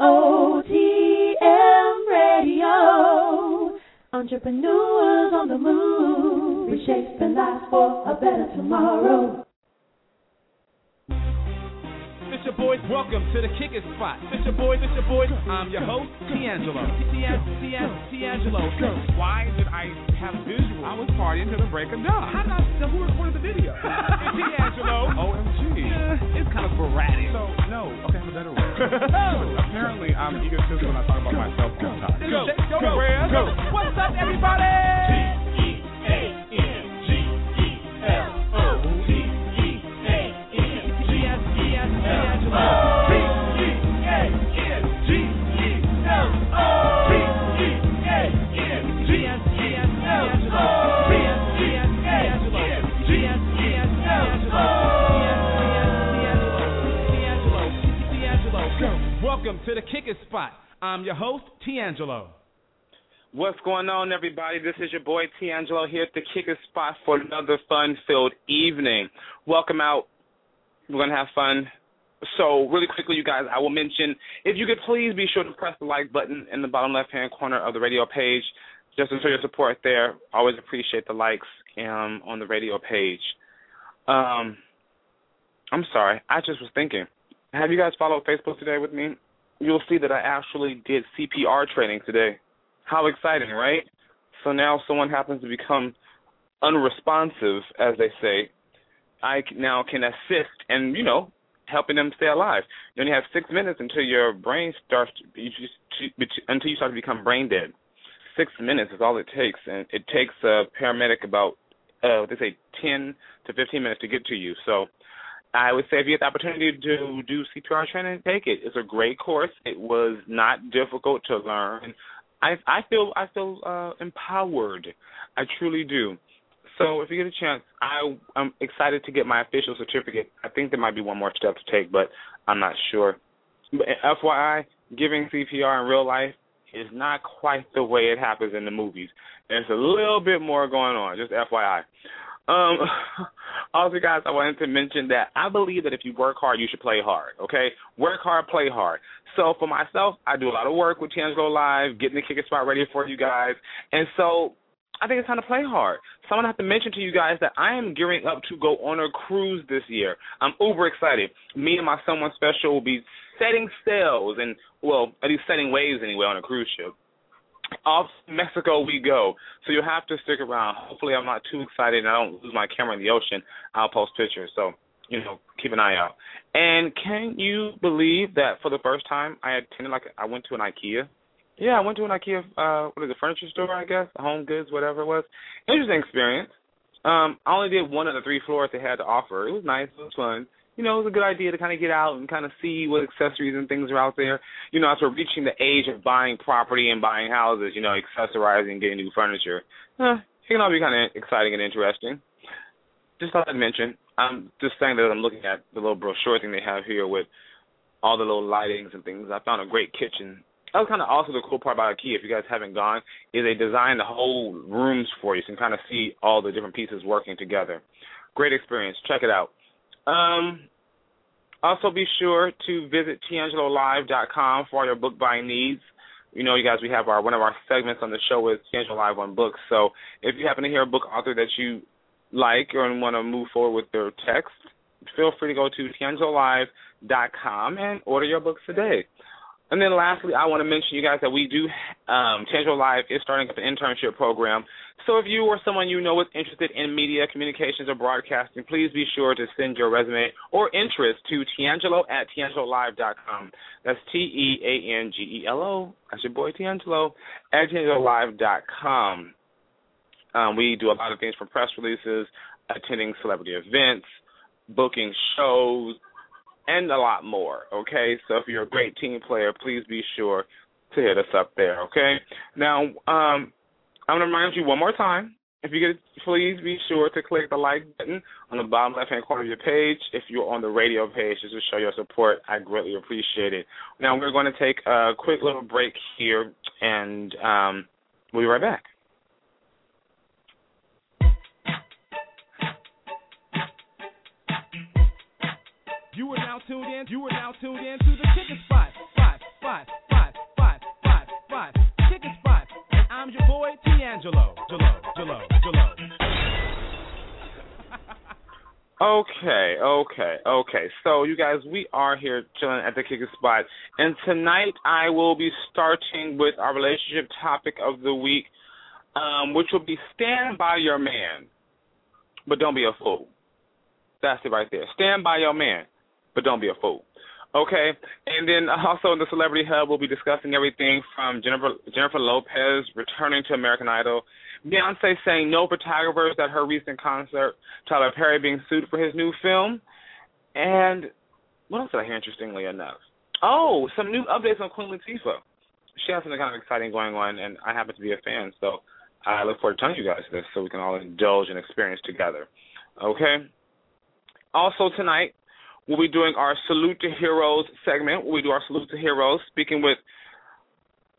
EOTM Radio. Entrepreneurs on the move, reshaping lives for a better tomorrow. It's your boys. Welcome to the kick it spot. It's your boys. It's your boys. I'm your host, Teangelo. Teangelo. Why did I have visual? I was partying to the break of dawn. How did I? Who recorded the video? Teangelo. OMG. Yeah, it's kind of sporadic. So no. Okay, I have a better word. Apparently, I'm egotistical when I talk about myself all the time. Go. Go. Go. Go. What's up, everybody? The Kick it Spot. I'm your host, Teangelo. What's going on, everybody? This is your boy Teangelo here at the Kick it Spot for another fun-filled evening. Welcome out. We're gonna have fun. So, really quickly, you guys, I will mention if you could please be sure to press the like button in the bottom left-hand corner of the radio page, just to show your support there. Always appreciate the likes um, on the radio page. Um, I'm sorry, I just was thinking. Have you guys followed Facebook today with me? You'll see that I actually did CPR training today. How exciting, right? So now someone happens to become unresponsive, as they say. I now can assist and, you know, helping them stay alive. You only have six minutes until your brain starts to, you just, until you start to become brain dead. Six minutes is all it takes, and it takes a paramedic about uh, they say ten to fifteen minutes to get to you. So I would say if you get the opportunity to do CPR training, take it. It's a great course. It was not difficult to learn. I I feel I feel uh, empowered. I truly do. So if you get a chance, I I'm excited to get my official certificate. I think there might be one more step to take, but I'm not sure. But FYI, giving CPR in real life is not quite the way it happens in the movies. There's a little bit more going on. Just FYI. Um, also, guys, I wanted to mention that I believe that if you work hard, you should play hard. Okay, work hard, play hard. So for myself, I do a lot of work with Teangelo Live, getting the kick it spot ready for you guys, and so I think it's time to play hard. So I'm gonna have to mention to you guys that I am gearing up to go on a cruise this year. I'm uber excited. Me and my someone special will be setting sails and well, at least setting waves anyway on a cruise ship off Mexico we go. So you'll have to stick around. Hopefully I'm not too excited and I don't lose my camera in the ocean. I'll post pictures. So, you know, keep an eye out. And can you believe that for the first time I attended like I went to an IKEA? Yeah, I went to an IKEA uh what is it, furniture store I guess, home goods, whatever it was. Interesting experience. Um, I only did one of the three floors they had to offer. It was nice, it was fun you know, it was a good idea to kind of get out and kind of see what accessories and things are out there. You know, as we're reaching the age of buying property and buying houses, you know, accessorizing, getting new furniture, eh, it can all be kind of exciting and interesting. Just thought I'd mention. I'm just saying that I'm looking at the little brochure thing they have here with all the little lightings and things. I found a great kitchen. That was kind of also the cool part about IKEA. If you guys haven't gone, is they design the whole rooms for you, so you can kind of see all the different pieces working together. Great experience. Check it out. Um, also, be sure to visit TeangeloLive.com for all your book buying needs. You know, you guys, we have our one of our segments on the show is Teangelo Live on books. So if you happen to hear a book author that you like or want to move forward with their text, feel free to go to TeangeloLive.com and order your books today. And then lastly, I want to mention you guys that we do um Live is starting up an internship program. So if you or someone you know is interested in media, communications, or broadcasting, please be sure to send your resume or interest to Teangelo at TeangeloLive.com. That's T E A N G E L O. That's your boy Teangelo at TeangeloLive.com. Um, we do a lot of things from press releases, attending celebrity events, booking shows, and a lot more. Okay, so if you're a great team player, please be sure to hit us up there. Okay. Now, um, I'm going to remind you one more time. If you could please be sure to click the like button on the bottom left hand corner of your page. If you're on the radio page, just to show your support, I greatly appreciate it. Now we're going to take a quick little break here, and um, we'll be right back. You are now tuned in. You are now tuned in to the Ticket Spot. Spot. Spot. Spot. Spot. Spot. Ticket Spot. And I'm your boy Teangelo. Jello, Jello, Jello. Okay, okay, okay. So you guys, we are here chilling at the kicker spot, and tonight I will be starting with our relationship topic of the week, um, which will be stand by your man, but don't be a fool. That's it right there. Stand by your man, but don't be a fool. Okay, and then also in the Celebrity Hub, we'll be discussing everything from Jennifer Jennifer Lopez returning to American Idol Beyonce saying no photographers at her recent concert, Tyler Perry being sued for his new film, and what else did I hear interestingly enough? Oh, some new updates on Queen Latifah. She has something kind of exciting going on, and I happen to be a fan, so I look forward to telling you guys this so we can all indulge and experience together. Okay? Also, tonight, we'll be doing our Salute to Heroes segment. We do our Salute to Heroes, speaking with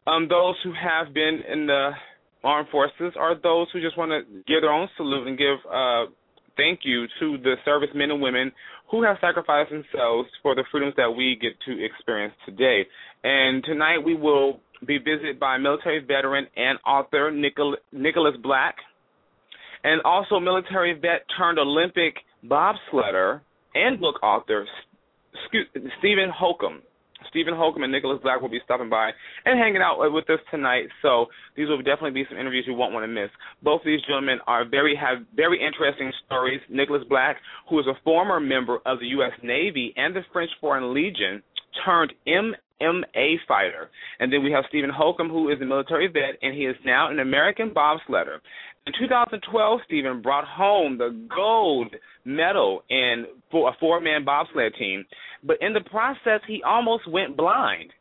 um, those who have been in the armed forces or those who just want to give their own salute and give uh, thank you to the servicemen and women who have sacrificed themselves for the freedoms that we get to experience today. And tonight we will be visited by military veteran and author Nichol- Nicholas Black, and also military vet turned Olympic bobsledder and book author Steven Holcomb. Steven Holcomb and Nicholas Black will be stopping by and hanging out with us tonight. So these will definitely be some interviews you won't want to miss. Both of these gentlemen are very have very interesting stories. Nicholas Black, who is a former member of the U.S. Navy and the French Foreign Legion, turned MMA fighter. And then we have Steven Holcomb, who is a military vet, and he is now an American bobsledder. In 2012, Steven brought home the gold medal in for a four-man bobsled team, but in the process, he almost went blind.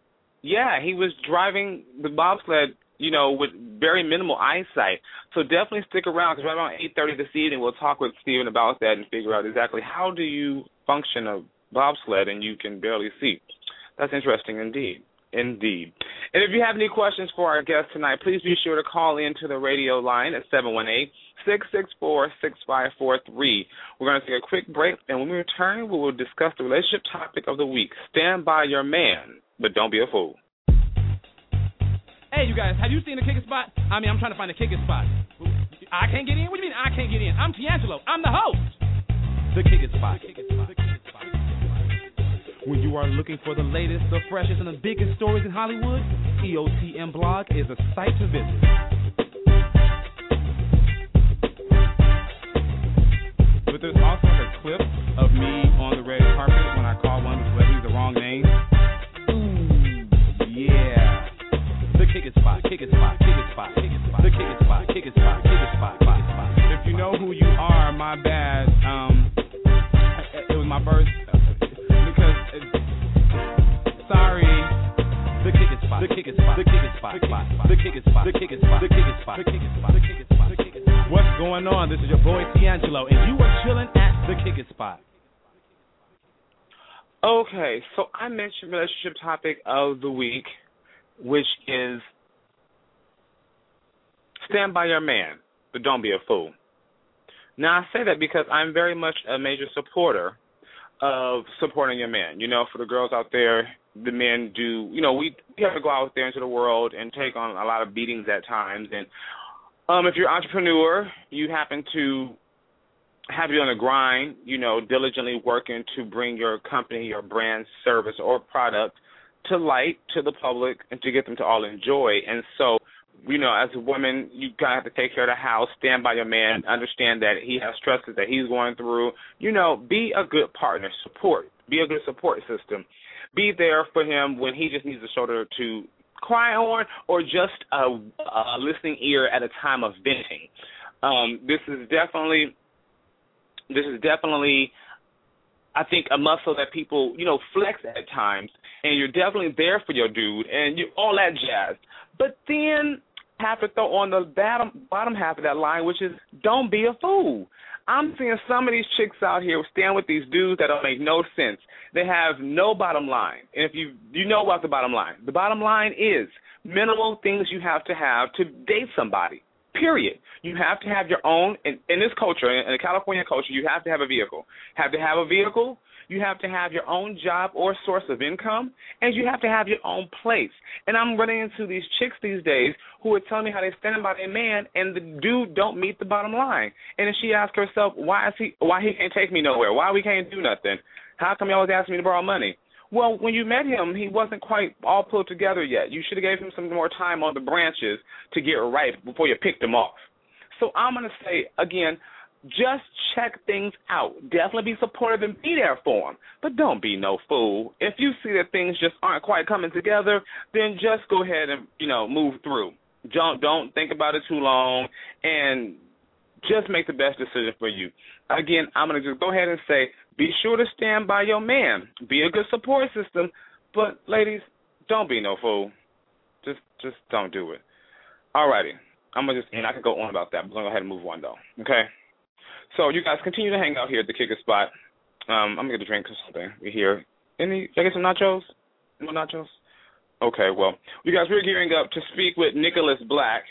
Yeah, he was driving the bobsled, you know, with very minimal eyesight. So definitely stick around because right around 8:30 this evening, we'll talk with Steven about that and figure out exactly how do you function a bobsled and you can barely see. That's interesting indeed. Indeed. And if you have any questions for our guest tonight, please be sure to call in to the radio line at 718 664 6543. We're going to take a quick break, and when we return, we will discuss the relationship topic of the week. Stand by your man, but don't be a fool. Hey, you guys, have you seen the kicking spot? I mean, I'm trying to find the kicking spot. I can't get in? What do you mean I can't get in? I'm Teangelo. I'm the host. The kicking spot. The kicker spot. When you are looking for the latest, the freshest, and the biggest stories in Hollywood, EOTM Blog is a site to visit. But there's also a clip of me on the red carpet Okay, so I mentioned relationship topic of the week, which is stand by your man, but don't be a fool. Now I say that because I'm very much a major supporter of supporting your man. You know, for the girls out there, the men do. You know, we, we have to go out there into the world and take on a lot of beatings at times. And um, if you're an entrepreneur, you happen to have you on the grind. You know, diligently working to bring your company, your brand, service, or product to light to the public and to get them to all enjoy. And so you know, as a woman, you gotta have to take care of the house, stand by your man, understand that he has stresses that he's going through. You know, be a good partner, support, be a good support system. Be there for him when he just needs a shoulder to cry on, or just a, a listening ear at a time of venting. Um, this is definitely, this is definitely, I think, a muscle that people, you know, flex at times, and you're definitely there for your dude, and you all that jazz. But then have to throw on the bottom bottom half of that line, which is don't be a fool. I'm seeing some of these chicks out here stand with these dudes that don't make no sense. They have no bottom line. And if you you know what's the bottom line. The bottom line is minimal things you have to have to date somebody. Period. You have to have your own in, in this culture, in, the California culture, you have to have a vehicle. Have to have a vehicle. You have to have your own job or source of income, and you have to have your own place. And I'm running into these chicks these days who are telling me how they stand by their man, and the dude don't meet the bottom line. And then she asks herself, why is he? Why he can't take me nowhere? Why we can't do nothing? How come you always ask me to borrow money? Well, when you met him, he wasn't quite all put together yet. You should have gave him some more time on the branches to get ripe before you picked him off. So I'm going to say again, just check things out. Definitely be supportive and be there for him, but don't be no fool. If you see that things just aren't quite coming together, then just go ahead and you know move through. Don't don't think about it too long, and just make the best decision for you. Again, I'm going to just go ahead and say be sure to stand by your man. Be a good support system. But ladies, don't be no fool. Just just don't do it. Alrighty. I'm gonna just and I could go on about that, but I'm gonna go ahead and move on though. Okay. So you guys continue to hang out here at the kicker spot. Um, I'm gonna get a drink or something. We here. Any I get some nachos? No nachos? Okay, well, you guys we're gearing up to speak with Nicholas Black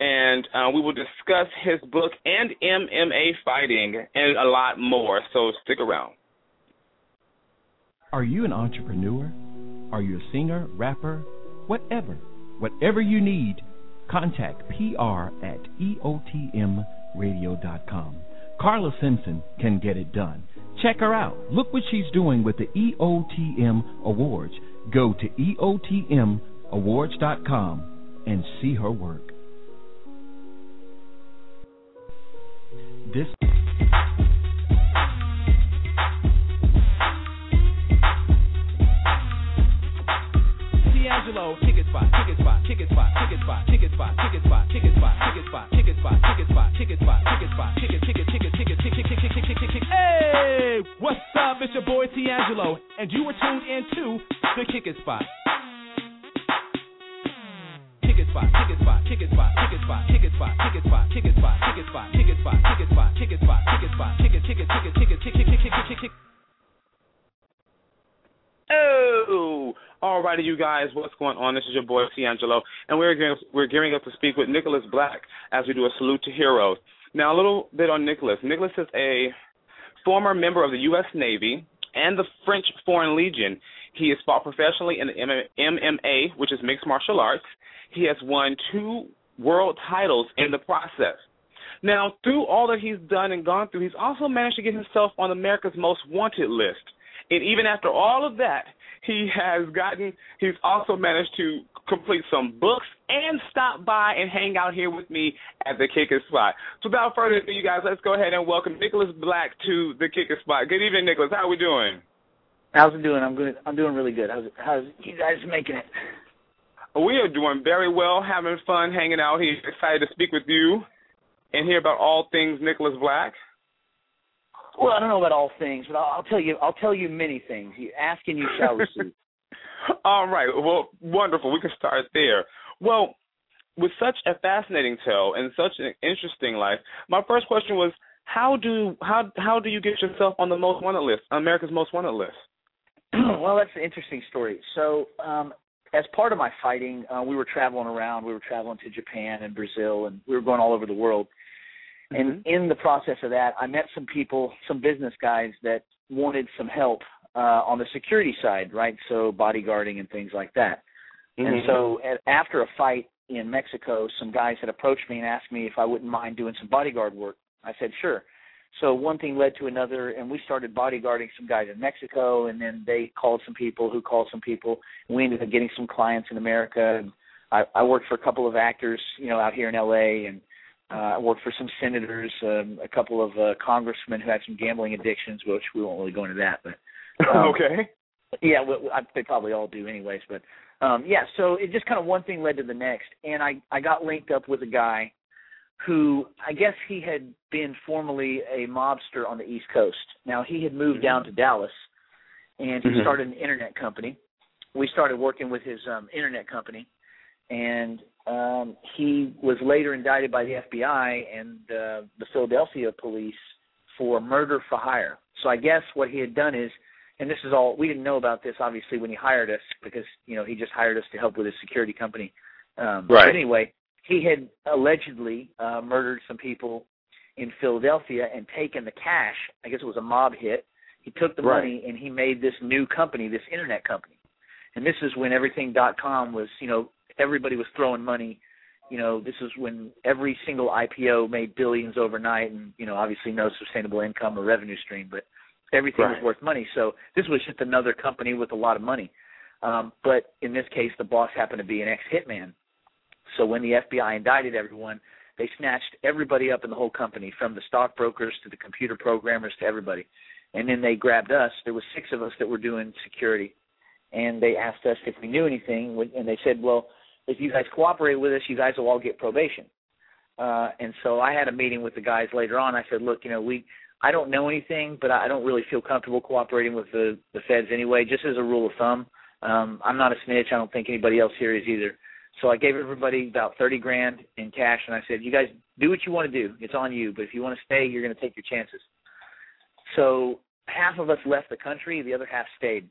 and uh, we will discuss his book and MMA fighting and a lot more. So stick around. Are you an entrepreneur? Are you a singer, rapper, whatever? Whatever you need, contact PR at EOTMradio.com. Carla Simpson can get it done. Check her out. Look what she's doing with the EOTM Awards. Go to EOTMAwards.com and see her work. This Teangelo, ticket spot, ticket spot, ticket spot, ticket spot, ticket spot, ticket spot, ticket spot, ticket spot, ticket spot, ticket spot, ticket spot, ticket spot, ticket, ticket, ticket, ticket, ticket, ticket, ticket, ticket, ticket. Hey, what's up? It's your boy Teangelo, and you were tuned into the Kick Spot ticket spot, ticket spot, ticket spot, ticket spot, ticket spot, ticket spot, ticket spot, ticket spot, ticket spot, ticket spot, ticket spot, ticket spot, ticket, ticket, ticket, ticket, ticket, ticket, ticket, ticket. Oh, alrighty, you guys, what's going on? This is your boy Teangelo, and we're gearing, we're gearing up to speak with Nicholas Black as we do a salute to heroes. Now, a little bit on Nicholas. Nicholas is a former member of the U.S. Navy and the French Foreign Legion. He has fought professionally in the MMA, which is mixed martial arts. He has won two world titles in the process. Now, through all that he's done and gone through, he's also managed to get himself on America's Most Wanted list. And even after all of that, he has gotten, he's also managed to complete some books and stop by and hang out here with me at the Kicker Spot. So without further ado, you guys, let's go ahead and welcome Nicholas Black to the Kicker Spot. Good evening, Nicholas. How are we doing? How's it doing? I'm good. I'm doing really good. How's it, how's you guys making it? We are doing very well, having fun, hanging out here. Excited to speak with you and hear about all things Nicholas Black. Well, I don't know about all things, but I'll, I'll tell you. I'll tell you many things. You ask and you shall receive. all right. Well, wonderful. We can start there. Well, with such a fascinating tale and such an interesting life, my first question was, how do how how do you get yourself on the most wanted list, America's most wanted list? well, that's an interesting story. So, um, as part of my fighting, uh, we were traveling around. We were traveling to Japan and Brazil, and we were going all over the world. Mm-hmm. And in the process of that, I met some people, some business guys that wanted some help uh, on the security side, right? So bodyguarding and things like that. Mm-hmm. And so at, after a fight in Mexico, some guys had approached me and asked me if I wouldn't mind doing some bodyguard work. I said sure. So one thing led to another, and we started bodyguarding some guys in Mexico, and then they called some people who called some people. And we ended up getting some clients in America. And I, I worked for a couple of actors, you know, out here in L.A. and uh, I worked for some senators, um, a couple of uh, congressmen who had some gambling addictions, which we won't really go into that. But um, okay, yeah, well, I, they probably all do, anyways. But um, yeah, so it just kind of one thing led to the next, and I I got linked up with a guy who I guess he had been formerly a mobster on the East Coast. Now he had moved mm-hmm. down to Dallas and he mm-hmm. started an internet company. We started working with his um internet company and um he was later indicted by the FBI and uh, the Philadelphia police for murder for hire. So I guess what he had done is and this is all we didn't know about this obviously when he hired us because you know he just hired us to help with his security company. Um right. But anyway, he had allegedly uh, murdered some people in Philadelphia and taken the cash. I guess it was a mob hit. He took the Right. money and he made this new company, this internet company. And this is when everything dot com was, you know, everybody was throwing money. You know, this is when every single IPO made billions overnight and, you know, obviously no sustainable income or revenue stream, but everything Right. was worth money. So this was just another company with a lot of money. Um, but in this case, the boss happened to be an ex-hitman. So when the FBI indicted everyone, they snatched everybody up in the whole company, from the stockbrokers to the computer programmers to everybody. And then they grabbed us. There was six of us that were doing security, and they asked us if we knew anything. And they said, "Well, if you guys cooperate with us, you guys will all get probation." Uh, and so I had a meeting with the guys later on. I said, "Look, you know, we I don't know anything, but I don't really feel comfortable cooperating with the the feds anyway. Just as a rule of thumb, um, I'm not a snitch. I don't think anybody else here is either." So I gave everybody about thirty grand in cash, and I said, "You guys do what you want to do. It's on you. But if you want to stay, you're going to take your chances." So half of us left the country, the other half stayed.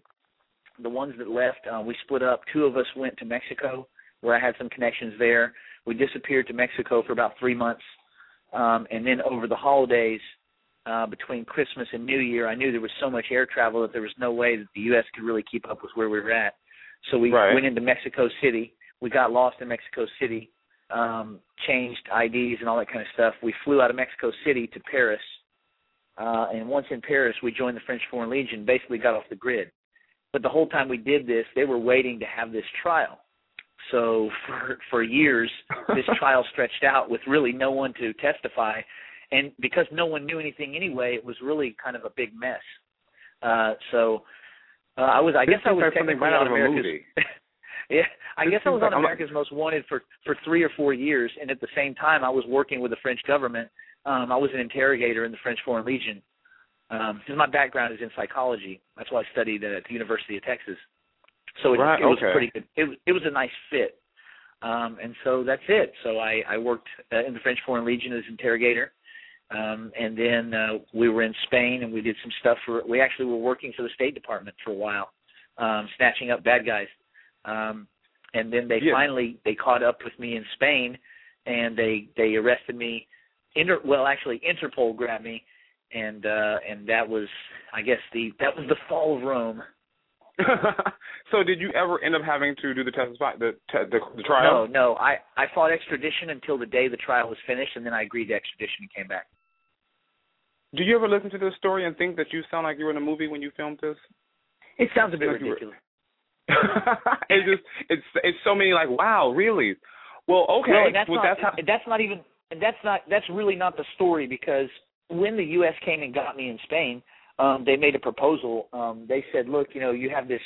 The ones that left, uh, we split up. Two of us went to Mexico, where I had some connections there. We disappeared to Mexico for about three months, um, and then over the holidays, uh, between Christmas and New Year, I knew there was so much air travel that there was no way that the U.S. could really keep up with where we were at. So we Right. went into Mexico City. We got lost in Mexico City, um, changed IDs and all that kind of stuff. We flew out of Mexico City to Paris, uh, and once in Paris, we joined the French Foreign Legion. Basically, got off the grid. But the whole time we did this, they were waiting to have this trial. So for for years, this trial stretched out with really no one to testify, and because no one knew anything anyway, it was really kind of a big mess. Uh, so uh, I was, I This guess I was technically right out of a movie. yeah, I guess I was on America's Most Wanted for for three or four years, and at the same time, I was working with the French government. Um, I was an interrogator in the French Foreign Legion. Um, because my background is in psychology, that's why I studied at the University of Texas. So it, Right, it was okay. pretty good. It was it was a nice fit. Um, and so that's it. So I, I worked uh, in the French Foreign Legion as interrogator, um, and then uh, we were in Spain and we did some stuff for. We actually were working for the State Department for a while, um, snatching up bad guys. Um, and then they Yeah. finally they caught up with me in Spain, and they they arrested me. Inter well, actually Interpol grabbed me, and uh, and that was I guess the that was the fall of Rome. so did you ever end up having to do the test the the, the trial? no. No. I I fought extradition until the day the trial was finished, and then I agreed to extradition and came back. Do you ever listen to this story and think that you sound like you were in a movie when you filmed this? It sounds a bit Like ridiculous. it's just it's it's so many like wow really. Well, okay, Well, and that's well, not that's how. that's not even and that's not that's really not the story because when the U.S. came and got me in Spain, um, they made a proposal. Um, they said, look, you know, you have this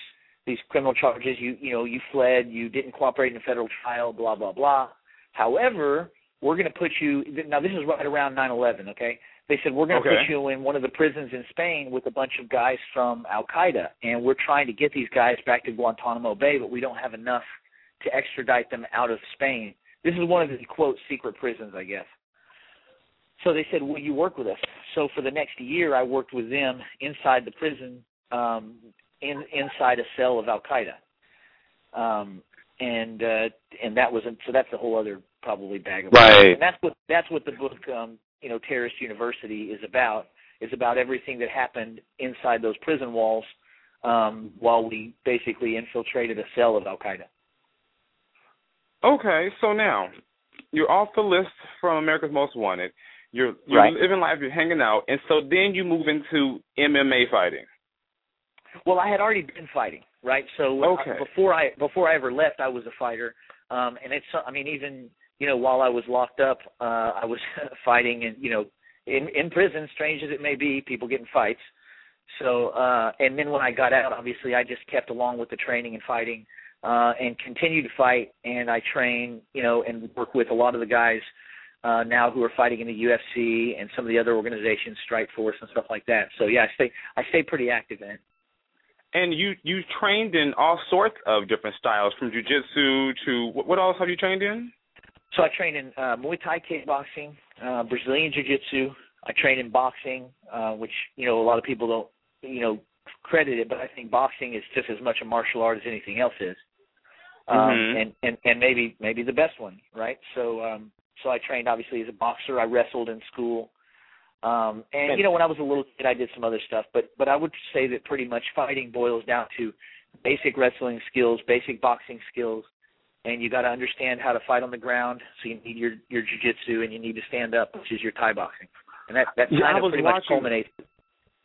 these criminal charges. You you know you fled. You didn't cooperate in a federal trial. Blah blah blah. However, we're going to put you now. This is right around 9/11. Okay. They said we're going to Okay. put you in one of the prisons in Spain with a bunch of guys from Al Qaeda, and we're trying to get these guys back to Guantanamo Bay, but we don't have enough to extradite them out of Spain. This is one of the quote secret prisons, I guess. So they said, "Will you work with us?" So for the next year, I worked with them inside the prison, um, in inside a cell of Al Qaeda, um, and uh, and that was so that's a whole other probably bag of Right. And that's what that's what the book, um, you know, Terrorist University is about. Is about everything that happened inside those prison walls um, while we basically infiltrated a cell of Al Qaeda. Okay, so now you're off the list from America's Most Wanted. You're you're Right. living life, you're hanging out, and so then you move into MMA fighting. Well, I had already been fighting, right? So Okay. before I before I ever left, I was a fighter, um, and it's I mean even you know while I was locked up, uh, I was fighting, and you know in in prison, strange as it may be, people get in fights. So uh, and then when I got out, obviously I just kept along with the training and fighting, uh, and continued to fight, and I train, you know, and work with a lot of the guys. Uh, now who are fighting in the UFC and some of the other organizations, Strike Force and stuff like that. So yeah, I stay I stay pretty active in it. And you you trained in all sorts of different styles, from jujitsu to what, what else have you trained in? So I train in uh, Muay Thai kickboxing, uh, Brazilian Jiu-Jitsu. I train in boxing, uh, which you know a lot of people don't you know credit it, but I think boxing is just as much a martial art as anything else is. um, Mhm. and and and maybe maybe the best one, right? So um, so I trained obviously as a boxer. I wrestled in school, um, and you know when I was a little kid, I did some other stuff. But but I would say that pretty much fighting boils down to basic wrestling skills, basic boxing skills, and you got to understand how to fight on the ground. So you need your your jujitsu, and you need to stand up, which is your Thai boxing, and that that Yeah, kind of pretty much culminates.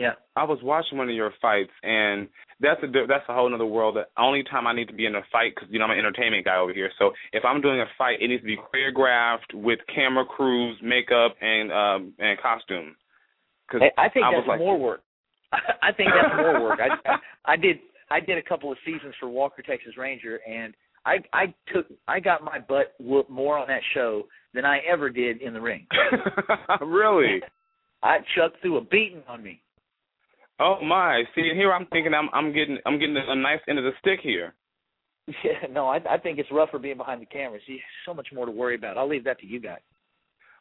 Yeah. I was watching one of your fights, and that's a that's a whole other world. The only time I need to be in a fight, because you know I'm an entertainment guy over here. So if I'm doing a fight, it needs to be choreographed with camera crews, makeup, and um and costume. Because I I think I that's like- more work. I think that's more work. I, I I did I did a couple of seasons for Walker Texas Ranger, and I I took I got my butt whooped more on that show than I ever did in the ring. really? I Chuck threw a beating on me. Oh my! See, here I'm thinking I'm I'm getting I'm getting a nice end of the stick here. Yeah, no, I I think it's rougher being behind the camera. See, so much more to worry about. I'll leave that to you guys.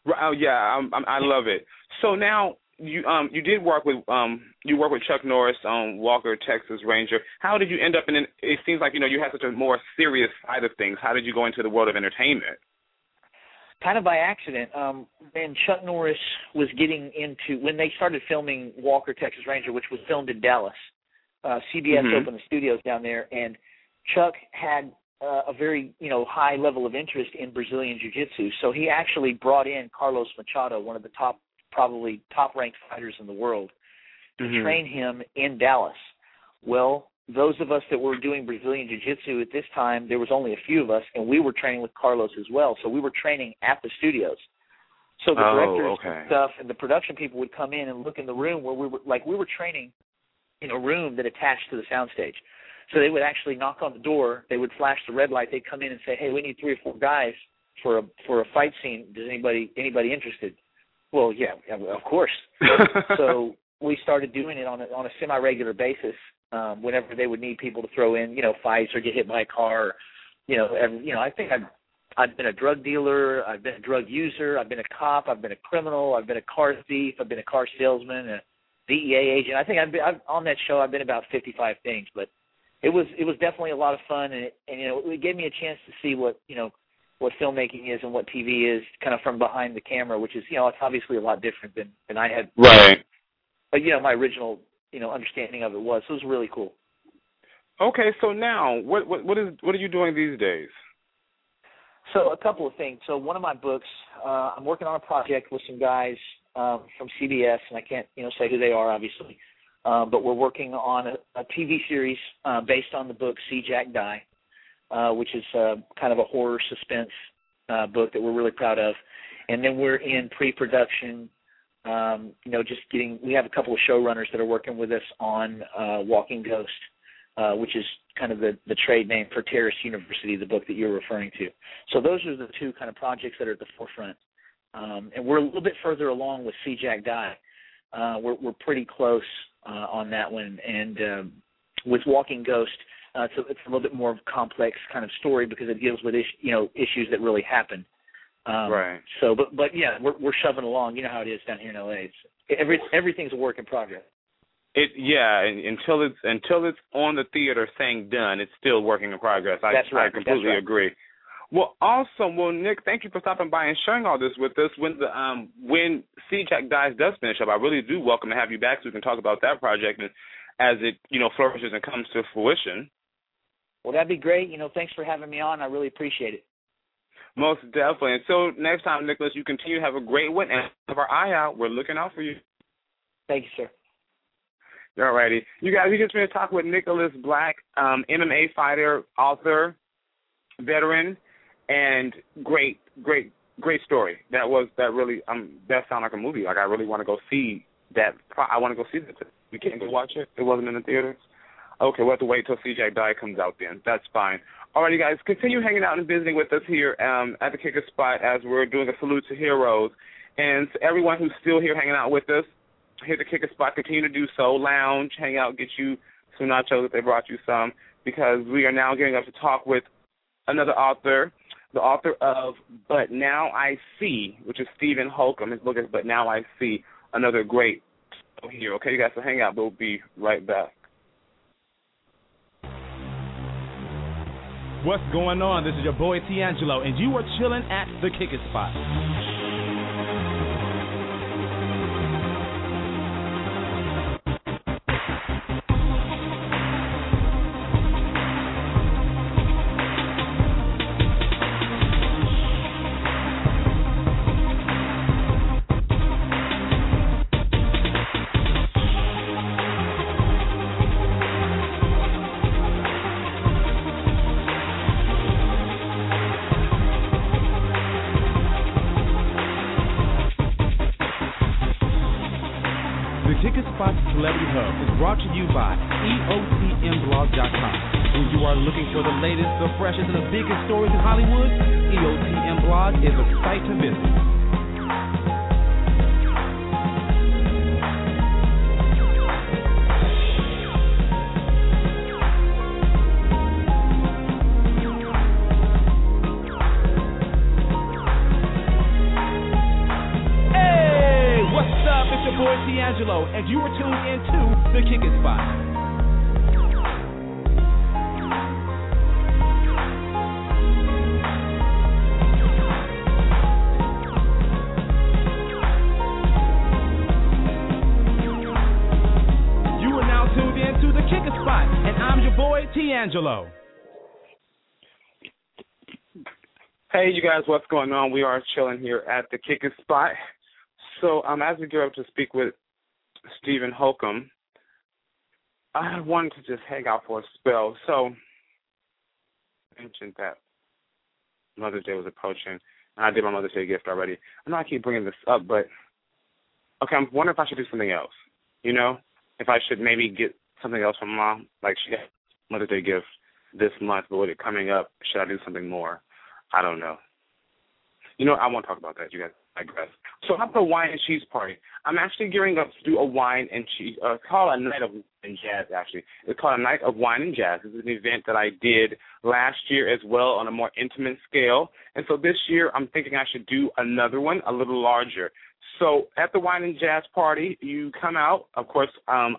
Oh yeah, I'm, I'm, I love it. So now you um you did work with um you work with Chuck Norris on Walker Texas Ranger. How did you end up in? An, it seems like you know you had such a more serious side of things. How did you go into the world of entertainment? kind of by accident. Um, when Chuck Norris was getting into when they started filming Walker Texas Ranger, which was filmed in Dallas, uh, CBS Mhm. opened the studios down there, and Chuck had uh, a very you know high level of interest in Brazilian Jiu Jitsu. So he actually brought in Carlos Machado, one of the top probably top ranked fighters in the world, to Mhm. train him in Dallas. Well, those of us that were doing Brazilian Jiu Jitsu at this time, there was only a few of us, and we were training with Carlos as well. So we were training at the studios. So the Oh, directors okay. and stuff and the production people would come in and look in the room where we were like we were training in a room that attached to the soundstage. So they would actually knock on the door, they would flash the red light, they'd come in and say, Hey, we need three or four guys for a for a fight scene. Does anybody anybody interested? Well, yeah, of course. So we started doing it on a on a semi regular basis um whenever they would need people to throw in you know fights or get hit by a car or, you know every, you know i think i've i've been a drug dealer i've been a drug user i've been a cop i've been a criminal i've been a car thief i've been a car salesman a dea agent. I think i've been I've, on that show i've been about fifty five things but it was it was definitely a lot of fun and it and you know it gave me a chance to see what you know what filmmaking is and what TV is kind of from behind the camera, which is you know it's obviously a lot different than than I had right. but you know my original you know understanding of it was. So it was really cool. Okay, so now what what what is what are you doing these days? So a couple of things. So one of my books, uh, I'm working on a project with some guys um, from CBS, and I can't you know say who they are obviously, um, but we're working on a, a TV series uh, based on the book See Jack Die, uh, which is uh, kind of a horror suspense uh, book that we're really proud of. And then we're in pre-production. Um, you know, just getting. We have a couple of showrunners that are working with us on uh, Walking Ghost, uh, which is kind of the, the trade name for Terrorist University, the book that you're referring to. So those are the two kind of projects that are at the forefront. Um, and we're a little bit further along with See Jack Die. Uh, we're, we're pretty close uh, on that one. And um, with Walking Ghost, uh, it's, a, it's a little bit more of a complex kind of story because it deals with is, you know issues that really happen. Um, Right. So, but but yeah, we're we're shoving along. You know how it is down here in LA. It's every everything's a work in progress. It yeah, until it's until it's on the theater saying done, it's still working in progress. I That's right, I completely right. agree. Well, awesome. Well, Nick, thank you for stopping by and sharing all this with us. When the um when See Jack Dies does finish up, I really do welcome to have you back so we can talk about that project and as it you know flourishes and comes to fruition. Well, that'd be great. You know, thanks for having me on. I really appreciate it. Most definitely. And so next time, Nicholas, you continue to have a great one and have our eye out. We're looking out for you. Thank you, sir. All righty. You guys, we just been to talk with Nicholas Black, um, MMA fighter, author, veteran, and great, great, great story. That was that really um that sounded like a movie. Like I really want to go see that. I want to go see that. We can't go watch it. It wasn't in the theaters. Okay, we'll have to wait till CJ Die comes out then. That's fine. Alrighty, guys, continue hanging out and visiting with us here um, at the Kicker Spot as we're doing a salute to heroes. And to everyone who's still here hanging out with us, here at the Kicker Spot, continue to do so. Lounge, hang out, get you some nachos if they brought you some, because we are now getting up to talk with another author, the author of But Now I See, which is Steven Holcomb. His book is But Now I See, another great here. Okay, you guys, so hang out. We'll be right back. What's going on? This is your boy Teangelo, and you are chilling at the Kick It Spot. Boy Teangelo. Hey, you guys, what's going on? We are chilling here at the Kick it Spot. So, um, as we get up to speak with Steven Holcomb, I wanted to just hang out for a spell. So, I mentioned that Mother's Day was approaching, and I did my Mother's Day gift already. I know I keep bringing this up, but okay, I'm wondering if I should do something else. You know, if I should maybe get something else from mom, like she got Mother's Day gift this month, but with it coming up, should I do something more? I don't know. You know, I won't talk about that. You guys digress. So how about a wine and cheese party? I'm actually gearing up to do a wine and cheese. Uh, called a night of and jazz. Actually, it's called a night of wine and jazz. It's an event that I did last year as well on a more intimate scale. And so this year, I'm thinking I should do another one, a little larger. So at the wine and jazz party, you come out. Of course, um,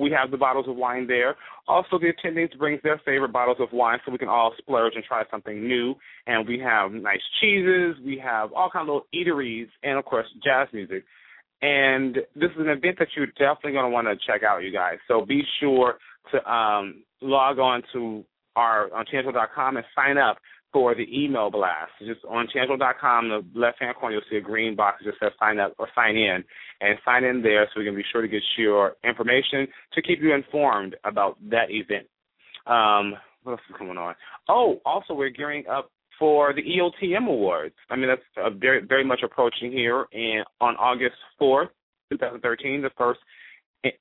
we have the bottles of wine there. Also, the attendings brings their favorite bottles of wine so we can all splurge and try something new. And we have nice cheeses. We have all kinds of little eateries and, of course, jazz music. And this is an event that you're definitely going to want to check out, you guys. So be sure to um, log on to our on Chancellor.com and sign up for the email blast. Just on Chancellor.com, the left-hand corner, you'll see a green box that just says sign up or sign in. And sign in there so we can be sure to get your information to keep you informed about that event. Um, what else is going on? Oh, also, we're gearing up for the EOTM Awards. I mean, that's very, very much approaching here. And on August 4th, 2013, the first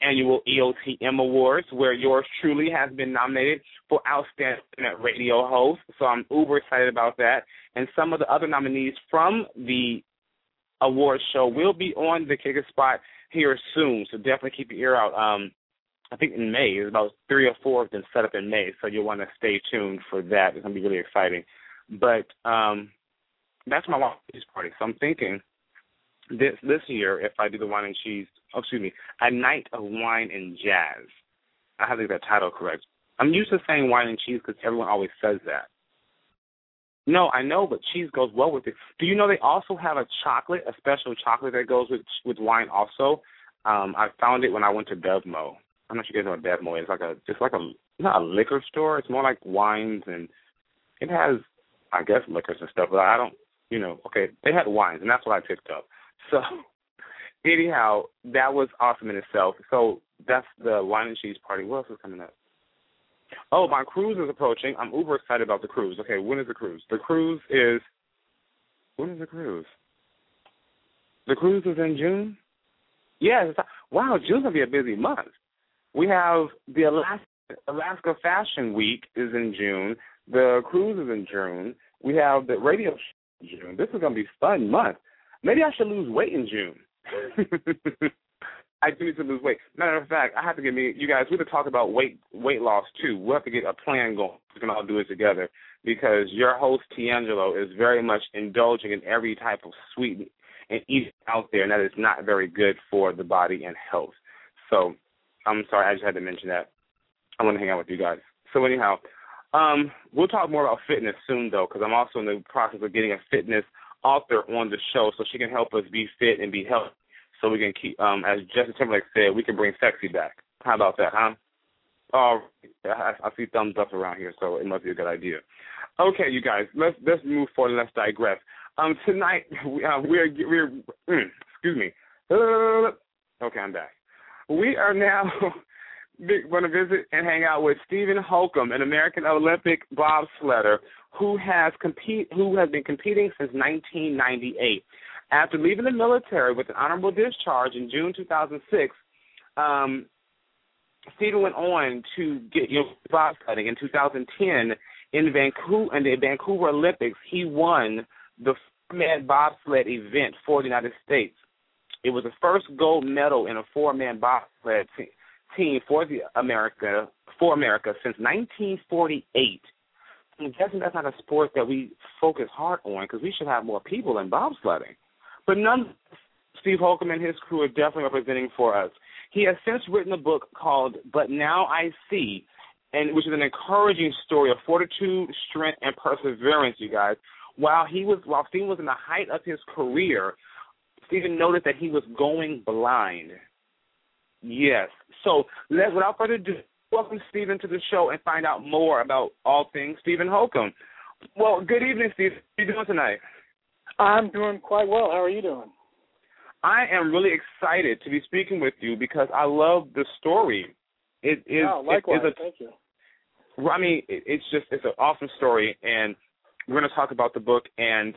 annual EOTM Awards, where yours truly has been nominated for Outstanding Radio Host. So I'm uber excited about that. And some of the other nominees from the award show will be on the Kicker Spot here soon. So definitely keep your ear out. Um, I think in May, there's about three or four of them set up in May, so you'll want to stay tuned for that. It's going to be really exciting. But um, that's my and cheese party. So I'm thinking this this year, if I do the wine and cheese, oh, excuse me, a night of wine and jazz. I have to get that title correct. I'm used to saying wine and cheese because everyone always says that. No, I know, but cheese goes well with it. Do you know they also have a chocolate, a special chocolate that goes with with wine also? Um, I found it when I went to Bevmo. I'm not sure you guys know what is. It's like a just like a not a liquor store. It's more like wines and it has I guess liquors and stuff, but I don't you know, okay, they had wines and that's what I picked up. So anyhow, that was awesome in itself. So that's the wine and cheese party. What else is coming up? Oh, my cruise is approaching. I'm uber excited about the cruise. Okay, when is the cruise? The cruise is when is the cruise? The cruise is in June. Yeah, wow, June's gonna be a busy month. We have the Alaska Alaska Fashion Week is in June. The cruise is in June. We have the radio show in June. This is gonna be a fun month. Maybe I should lose weight in June. I do need to lose weight. Matter of fact, I have to get me you guys. We to talk about weight weight loss too. We'll have to get a plan going. We can all do it together because your host Teangelo is very much indulging in every type of sweet and eating out there, and that is not very good for the body and health. So I'm sorry, I just had to mention that. I want to hang out with you guys. So anyhow, Um, we'll talk more about fitness soon, though, because I'm also in the process of getting a fitness author on the show, so she can help us be fit and be healthy, so we can keep, um, as Justin Timberlake said, we can bring sexy back. How about that, huh? Oh, I, I see thumbs up around here, so it must be a good idea. Okay, you guys, let's let's move forward. Let's digress. Um, tonight we, uh, we're we're mm, excuse me. okay, I'm back. We are now going to visit and hang out with Steven Holcomb, an American Olympic bobsledder who has compete who has been competing since 1998. After leaving the military with an honorable discharge in June 2006, um, Steven went on to get you know, bobsledding in 2010 in Vancouver in the Vancouver Olympics. He won the four-man bobsled event for the United States. It was the first gold medal in a four-man bobsled team for the America for America since 1948. I'm guessing that's not a sport that we focus hard on because we should have more people in bobsledding. But none, Steve Holcomb and his crew are definitely representing for us. He has since written a book called "But Now I See," and which is an encouraging story of fortitude, strength, and perseverance. You guys, while he was while Steven was in the height of his career, Steven noticed that he was going blind. Yes. So let's without further ado, welcome Steven to the show and find out more about all things Steven Holcomb. Well, good evening, Steve. How are you doing tonight? I'm doing quite well. How are you doing? I am really excited to be speaking with you because I love the story. It is. Oh, likewise. It is a, Thank you. I mean, it, it's just it's an awesome story, and we're going to talk about the book, and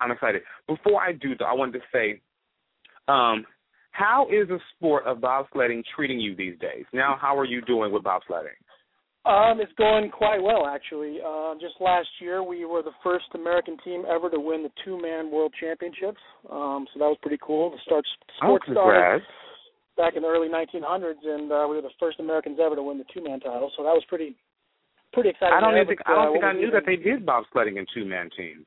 I'm excited. Before I do, though, I wanted to say, um, how is the sport of bobsledding treating you these days? Now, how are you doing with bobsledding? Um, it's going quite well, actually. Uh, just last year, we were the first American team ever to win the two-man World Championships. Um, so that was pretty cool. The start sports oh, started back in the early 1900s, and uh, we were the first Americans ever to win the two-man title. So that was pretty, pretty exciting. I don't there, think but, I don't uh, think I knew that they did bobsledding in two-man teams.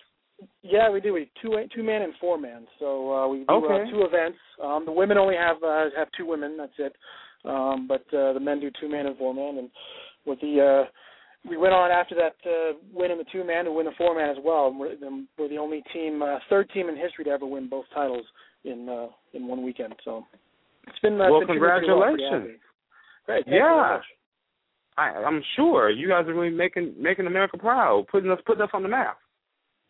Yeah, we do. We two two man and four man. So uh, we do Okay. uh, two events. Um, the women only have uh, have two women. That's it. Um, but uh, the men do two man and four man. And with the uh, we went on after that uh, win in the two man to win the four man as well. And we're, the, we're the only team, uh, third team in history to ever win both titles in uh, in one weekend. So it's been uh, Well, been well, congratulations. Great. Thank you very Yeah. I, I'm sure you guys are really making making America proud, putting us putting us on the map.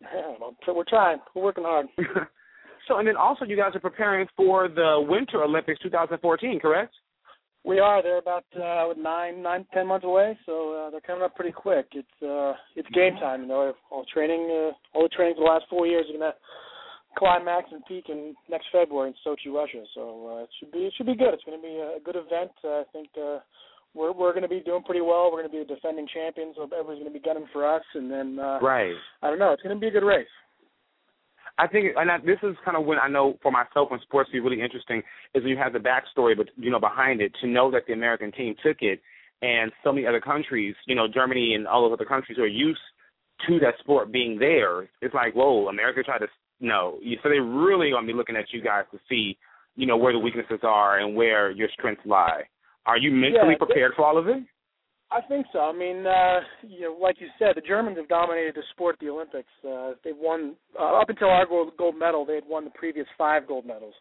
Yeah, well, so we're trying. We're working hard. so, and then also you guys are preparing for the Winter Olympics 2014, correct? We are. They're about uh, nine, nine, ten months away, so uh, they're coming up pretty quick. It's uh, it's game time. You know, all training, uh, all the training for the last four years are gonna climax and peak in next February in Sochi, Russia. So uh, it should be it should be good. It's gonna be a good event. Uh, I think uh, we're we're gonna be doing pretty well. We're gonna be the defending champions, so everybody's gonna be gunning for us. And then uh, Right. I don't know. It's gonna be a good race. I think, and I, this is kind of when I know for myself when sports be really interesting is when you have the backstory, but you know behind it to know that the American team took it, and so many other countries, you know Germany and all those other countries who are used to that sport being there. It's like, whoa, America tried to no, so they really gonna be looking at you guys to see, you know, where the weaknesses are and where your strengths lie. Are you mentally Yeah, prepared for all of it? I think so. I mean, uh, you know, like you said, the Germans have dominated the sport, at the Olympics. Uh, they've won uh, up until our gold, gold medal. They had won the previous five gold medals,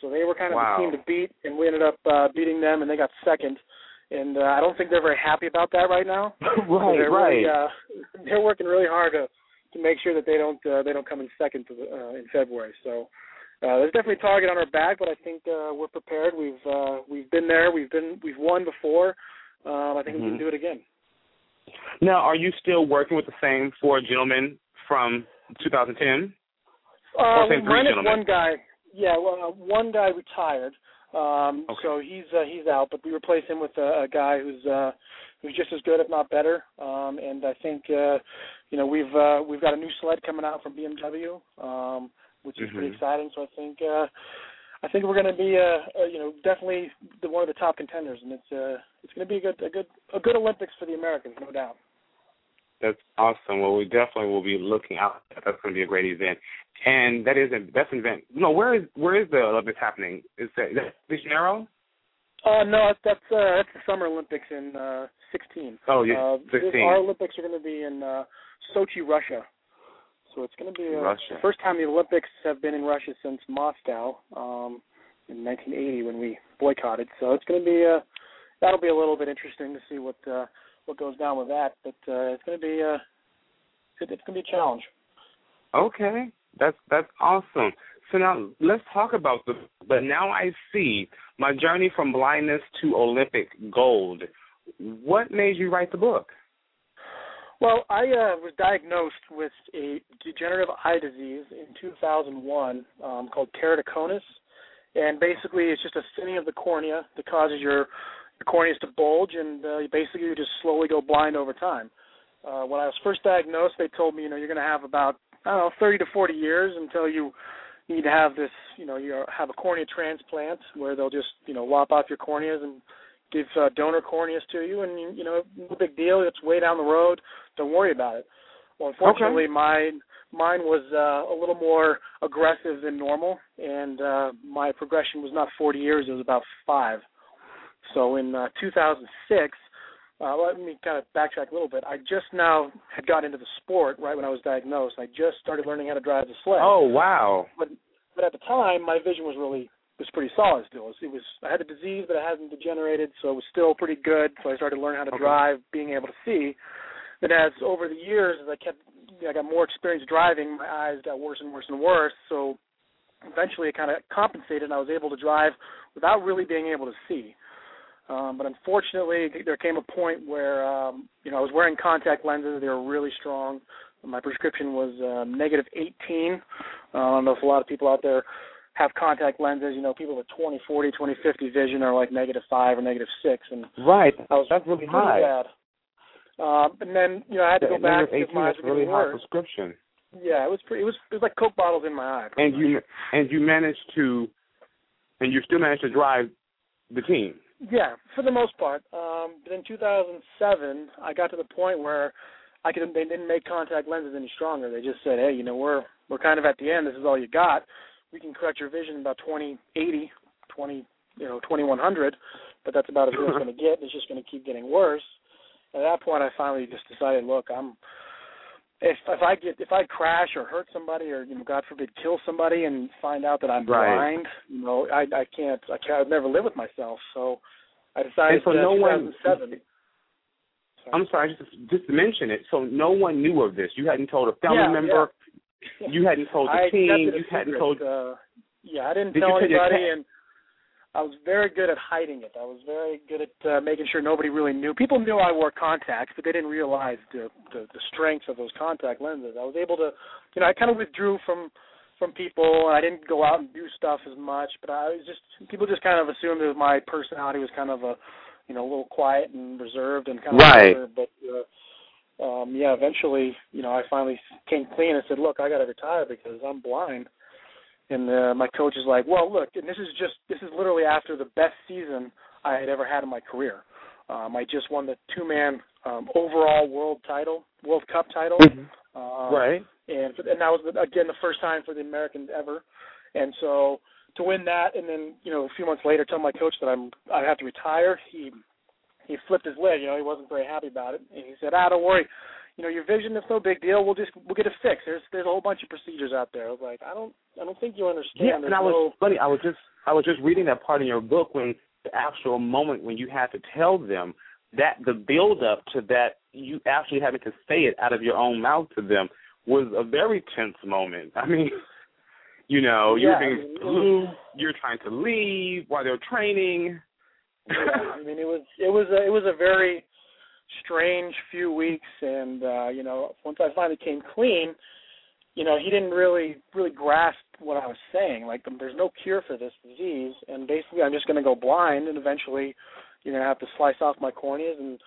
so they were kind of Wow. the team to beat, and we ended up uh, beating them, and they got second. And uh, I don't think they're very happy about that right now. Right, they're right. Really, uh, they're working really hard to to make sure that they don't uh, they don't come in second to the, uh, in February. So. Uh, there's definitely a target on our back, but I think uh, we're prepared. We've uh, we've been there. We've been we've won before. Um, I think we Mhm. can do it again. Now, are you still working with the same four gentlemen from 2010? Uh, same three gentlemen. one guy. Yeah, well, uh, one guy retired, um, Okay. so he's uh, he's out. But we replace him with a, a guy who's uh, who's just as good, if not better. Um, and I think uh, you know we've uh, we've got a new sled coming out from BMW, um, which is pretty Mhm. exciting. So I think uh, I think we're going to be uh, uh, you know definitely the, one of the top contenders, and it's uh, it's going to be a good a good a good Olympics for the Americans, no doubt. That's awesome. Well, we definitely will be looking out. That's going to be a great event, and that is a that's an event. No, where is where is the Olympics happening? Is that, is that Rio de Janeiro? Uh, no, that's uh, that's the Summer Olympics in uh, 16. Oh, yeah, uh, 16. Our Olympics are going to be in uh, Sochi, Russia. So it's going to be uh, Russia. the first time the Olympics have been in Russia since Moscow um, in 1980 when we boycotted. So it's going to be a that'll be a little bit interesting to see what uh, what goes down with that. But uh, it's going to be uh, it, it's going to be a challenge. Okay, that's that's awesome. So now let's talk about the. But now I see my journey from blindness to Olympic gold. What made you write the book? Well, I uh, was diagnosed with a degenerative eye disease in 2001 um, called keratoconus, and basically it's just a thinning of the cornea that causes your your corneas to bulge, and uh, basically you just slowly go blind over time. Uh, when I was first diagnosed, they told me, you know, you're going to have about I don't know 30 to 40 years until you need to have this, you know, you have a cornea transplant where they'll just, you know, lop off your corneas and give uh, donor corneas to you, and you know, no big deal. It's way down the road. Don't worry about it. Well, unfortunately, Okay. mine mine was uh, a little more aggressive than normal, and uh, my progression was not 40 years; it was about five. So in uh, 2006, uh, let me kind of backtrack a little bit. I just now had got into the sport right when I was diagnosed. I just started learning how to drive the sled Oh wow! but but at the time my vision was really was pretty solid still. It was, it was I had a disease but it hadn't degenerated, so it was still pretty good. So I started learning how to Okay. drive, being able to see. Then as over the years, as I kept I got more experience driving, my eyes got worse and worse and worse. So eventually, it kind of compensated, and I was able to drive without really being able to see. Um, but unfortunately, there came a point where um, you know I was wearing contact lenses. They were really strong. My prescription was um, negative 18. Uh, I don't know if a lot of people out there have contact lenses. You know, people with 20, 40, 20, 50 vision are like negative five or negative six, and Right, I was that's really high. bad. Um, and then you know I had to go back because my eyes really high prescription. Yeah, it was pretty. It was it was like Coke bottles in my eye. And you and you managed to, and you still managed to drive the team. Yeah, for the most part. Um, but in 2007, I got to the point where I could. They didn't make contact lenses any stronger. They just said, "Hey, you know, we're we're kind of at the end. This is all you got. We can correct your vision about 2080, 20, you know, 2100, but that's about as good as it's going to get. It's just going to keep getting worse." At that point, I finally just decided, look, I'm if if I get if I crash or hurt somebody or you know God forbid kill somebody and find out that I'm Right. blind, you know I I can't I can't I'd never live with myself. So I decided And so no one- 2007. I'm sorry, just just to mention it. So no one knew of this. You hadn't told a family Yeah, member. yeah. You hadn't told the I team. kept it a You hadn't secret. told. Uh, yeah, I didn't Did tell anybody, and I was very good at hiding it. I was very good at uh, making sure nobody really knew. People knew I wore contacts, but they didn't realize the, the the strength of those contact lenses. I was able to, you know, I kind of withdrew from from people. I didn't go out and do stuff as much, but I was just people just kind of assumed that my personality was kind of a, you know, a little quiet and reserved and kind of Right. whatever, but. Uh, um yeah eventually you know i finally came clean and said look i got to retire because i'm blind and uh, my coach is like well look and this is just this is literally after the best season i had ever had in my career. Um i just won the two man um overall world title world cup title. Um, Right. and and that was again the first time for the Americans ever, and so to win that, and then you know a few months later tell my coach that I'm I have to retire. He he flipped his lid, you know he wasn't very happy about it, and he said, ah don't worry, you know your vision is no big deal. We'll just we'll get it fixed. There's there's a whole bunch of procedures out there. I was like I don't I don't think you understand. Yeah, and I was no, funny. I was just I was just reading that part in your book when the actual moment when you had to tell them that the build up to that you actually having to say it out of your own mouth to them was a very tense moment. I mean, you know, you Yeah, were I being mean, blue, you're trying to leave while they're training. yeah, I mean, it was it was a, it was a very strange few weeks, and uh, you know, once I finally came clean, you know, he didn't really really grasp what I was saying. Like, there's no cure for this disease, and basically, I'm just going to go blind, and eventually, you're going to have to slice off my corneas, and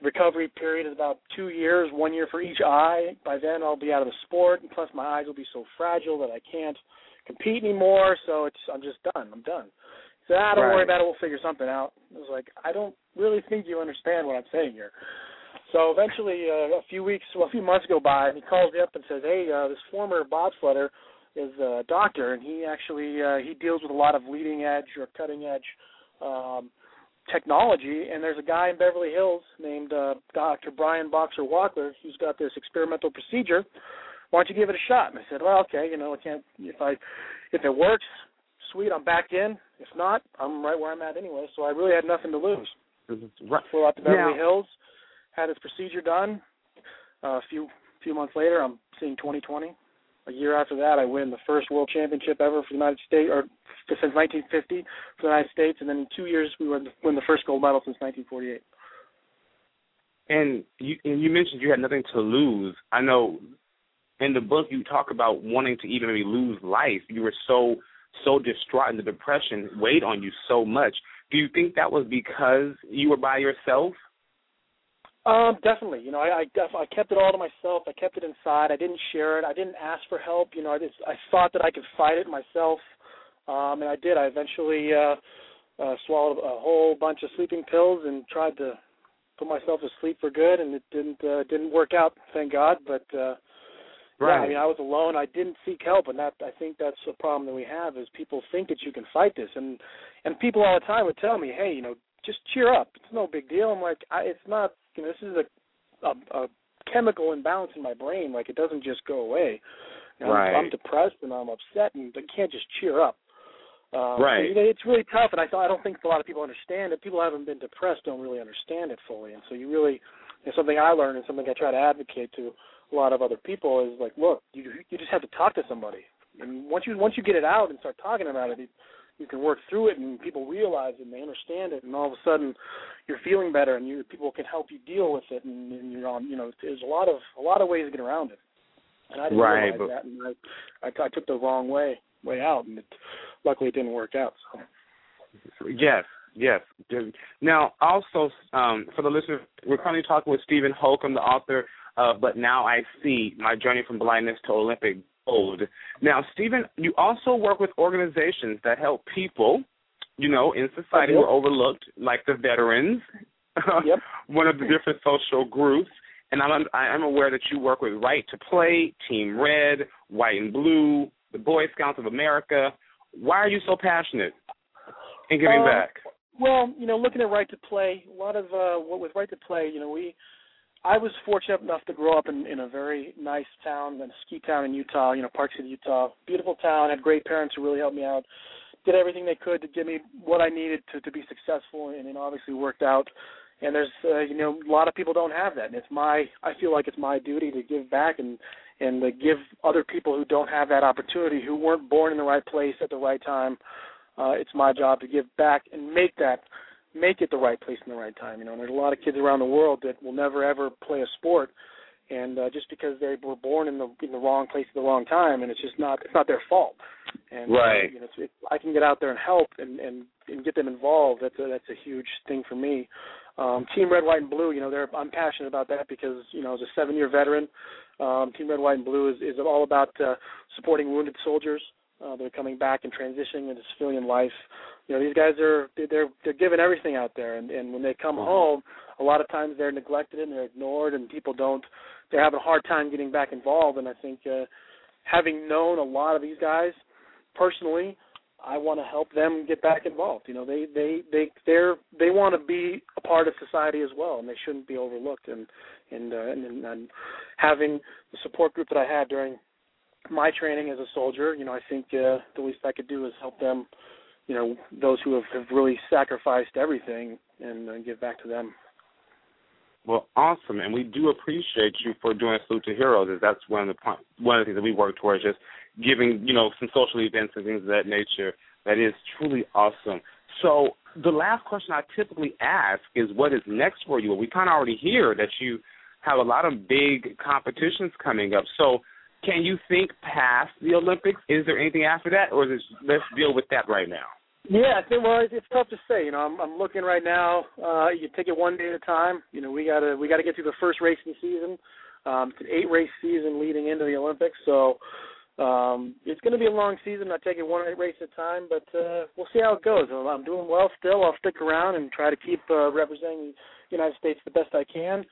the recovery period is about two years, one year for each eye. By then, I'll be out of the sport, and plus, my eyes will be so fragile that I can't compete anymore. So it's I'm just done. I'm done. Said, ah, don't worry about it. We'll figure something out. I was like, I don't really think you understand what I'm saying here. So eventually, uh, a few weeks, well, a few months go by, and he calls me up and says, "Hey, uh, this former bobsledder is a doctor, and he actually uh, he deals with a lot of leading edge or cutting edge um, technology, and there's a guy in Beverly Hills named uh, Dr. Brian Boxer Wachler who's got this experimental procedure. Why don't you give it a shot? And I said, well, okay, you know, I can't if I if it works, sweet, I'm back in. If not, I'm right where I'm at anyway. So I really had nothing to lose. Right. Flew out to Beverly Now- Hills, had his procedure done. Uh, a few few months later, I'm seeing 2020. A year after that, I win the first world championship ever for the United States, or since 1950 for the United States, and then in two years we win win the first gold medal since 1948. And you and you mentioned you had nothing to lose. I know in the book you talk about wanting to even maybe lose life. You were so so distraught and the depression weighed on you so much. Do you think that was because you were by yourself? Um, definitely. You know, I I, I kept it all to myself. I kept it inside. I didn't share it. I didn't ask for help. You know, I just I thought that I could fight it myself, um, and I did. I eventually uh, uh, swallowed a whole bunch of sleeping pills and tried to put myself to sleep for good, and it didn't uh, didn't work out. Thank God. But uh, yeah, I mean, I was alone. I didn't seek help, and that I think that's the problem that we have is people think that you can fight this, and and people all the time would tell me, hey, you know, just cheer up. It's no big deal. I'm like, I, it's not. You know, this is a, a a chemical imbalance in my brain. Like it doesn't just go away. You know, Right. I'm, I'm depressed and I'm upset, and I can't just cheer up. Um, Right. you know, it's really tough, and I I don't think a lot of people understand it. People who haven't been depressed don't really understand it fully, and so you really, it's something I learned and something I try to advocate to a lot of other people is like, look, you you just have to talk to somebody, and once you once you get it out and start talking about it, you, you can work through it, and people realize it and they understand it, and all of a sudden you're feeling better, and you people can help you deal with it, and, and you're on, you know, there's a lot of a lot of ways to get around it, and I didn't Right, realize but- that, and I, I I took the wrong way way out, and it, luckily it didn't work out. So. Yes, yes. Now, also um, for the listeners, we're currently talking with Steven Holcomb, the author of "But Now I See: My Journey from Blindness to Olympic Gold." Now, Steven, you also work with organizations that help people, you know, in society who Yep. are overlooked, like the veterans, Yep. one of the different social groups. And I'm I'm aware that you work with Right to Play, Team Red, White and Blue, the Boy Scouts of America. Why are you so passionate in giving Um, back? Well, you know, looking at Right to Play, a lot of uh, what with Right to Play, you know, we, I was fortunate enough to grow up in in a very nice town, a ski town in Utah, you know, Park City, Utah. Beautiful town. Had great parents who really helped me out. Did everything they could to give me what I needed to to be successful, and it obviously worked out. And there's, uh, you know, a lot of people don't have that, and it's my, I feel like it's my duty to give back and and to give other people who don't have that opportunity, who weren't born in the right place at the right time, uh, it's my job to give back and make that make it the right place in the right time. You know, and there's a lot of kids around the world that will never ever play a sport, and uh, just because they were born in the in the wrong place at the wrong time, and it's just not it's not their fault. And Right. uh, you know, if, if I can get out there and help and and and get them involved, that's a, that's a huge thing for me. Um, Team Red, White, and Blue, you know, they're I'm passionate about that because you know, as a seven year veteran, um, Team Red, White, and Blue is is all about uh, supporting wounded soldiers uh, that are coming back and transitioning into civilian life. You know, these guys are they're they're giving everything out there, and and when they come home, a lot of times they're neglected and they're ignored, and people don't. They're having a hard time getting back involved, and I think uh, having known a lot of these guys personally, I want to help them get back involved. You know, they they they they're they want to be a part of society as well, and they shouldn't be overlooked. And and uh, and, and having the support group that I had during my training as a soldier, you know, I think uh, the least I could do is help them. You know, those who have, have really sacrificed everything, and uh, give back to them. Well, awesome, and we do appreciate you for doing Salute to Heroes. As that's one of the po- one of the things that we work towards, just giving you know some social events and things of that nature. That is truly awesome. So the last question I typically ask is, what is next for you? We kind of already hear that you have a lot of big competitions coming up. So can you think past the Olympics? Is there anything after that, or is it, let's deal with that right now? Yeah, well, it's, tough to say. You know, I'm I'm looking right now. Uh, you take it one day at a time. You know, we gotta we gotta get through the first the season. Um, it's an eight race season leading into the Olympics, so um, it's going to be a long season. I take it one race at a time, but uh, we'll see how it goes. I'm I'm doing well still. I'll stick around and try to keep uh, representing the United States the best I can.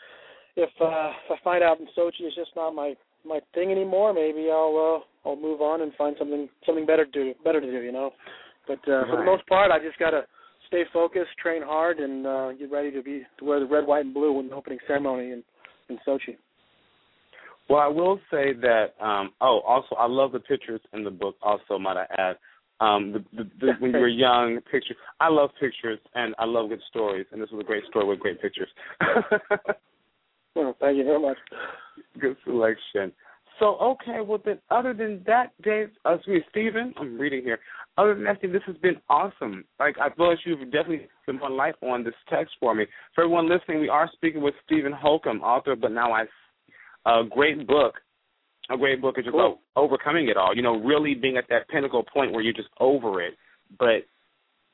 If uh, if I find out in Sochi it's just not my my thing anymore, maybe I'll uh, I'll move on and find something something better to do better to do. You know. But uh, for the most part, I just got to stay focused, train hard, and uh, get ready to be to wear the red, white, and blue in the opening ceremony in in Sochi. Well, I will say that. Um, oh, also, I love the pictures in the book. Also, might I add, um, the, the, the, when you were young, pictures. I love pictures, and I love good stories. And this was a great story with great pictures. well, thank you very much. Good selection. So, okay, well then, other than that, Dave, uh, excuse me, Steven, I'm reading here. Other than that, Steve, this has been awesome. Like I feel like you've definitely been one light on this text for me. For everyone listening, we are speaking with Steven Holcomb, author of But Now I a great book. A great book is just cool. about overcoming it all. You know, really being at that pinnacle point where you're just over it. But,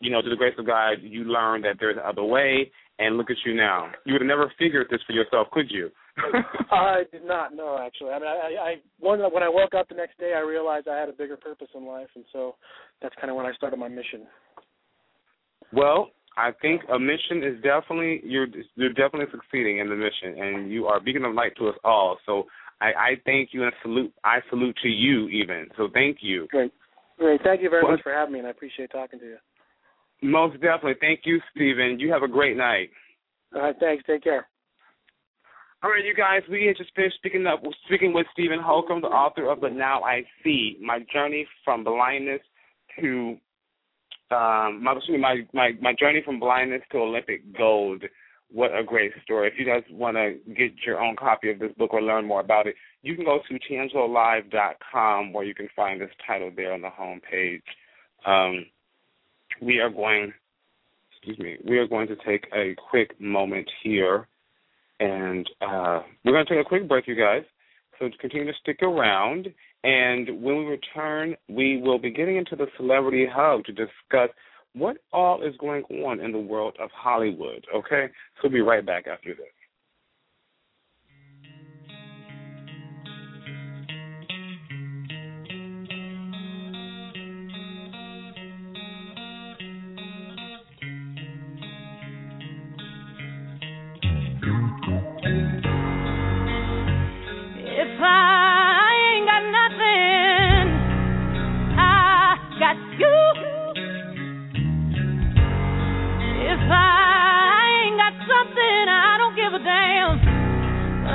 you know, to the grace of God, you learn that there's another way, and look at you now. You would have never figured this for yourself, could you? I did not know actually. I mean, I, I one when I woke up the next day, I realized I had a bigger purpose in life, and so that's kind of when I started my mission. Well, I think a mission is definitely you're you're definitely succeeding in the mission, and you are beacon of light to us all. So I, I thank you and salute. I salute to you even. So thank you. Great, great. Thank you very well, much for having me, and I appreciate talking to you. Most definitely. Thank you, Steven. You have a great night. All right. Thanks. Take care. All right, you guys, we just finished speaking up speaking with Steven Holcomb, the author of But Now I See, My Journey from Blindness to um my my my my journey from blindness to Olympic gold. What a great story. If you guys want to get your own copy of this book or learn more about it, you can go to TeangeloLive.com where you can find this title there on the home page. Um, we are going, excuse me, we are going to take a quick moment here and uh, we're going to take a quick break, you guys. So continue to stick around. And when we return, we will be getting into the celebrity hub to discuss what all is going on in the world of Hollywood. Okay? So we'll be right back after this.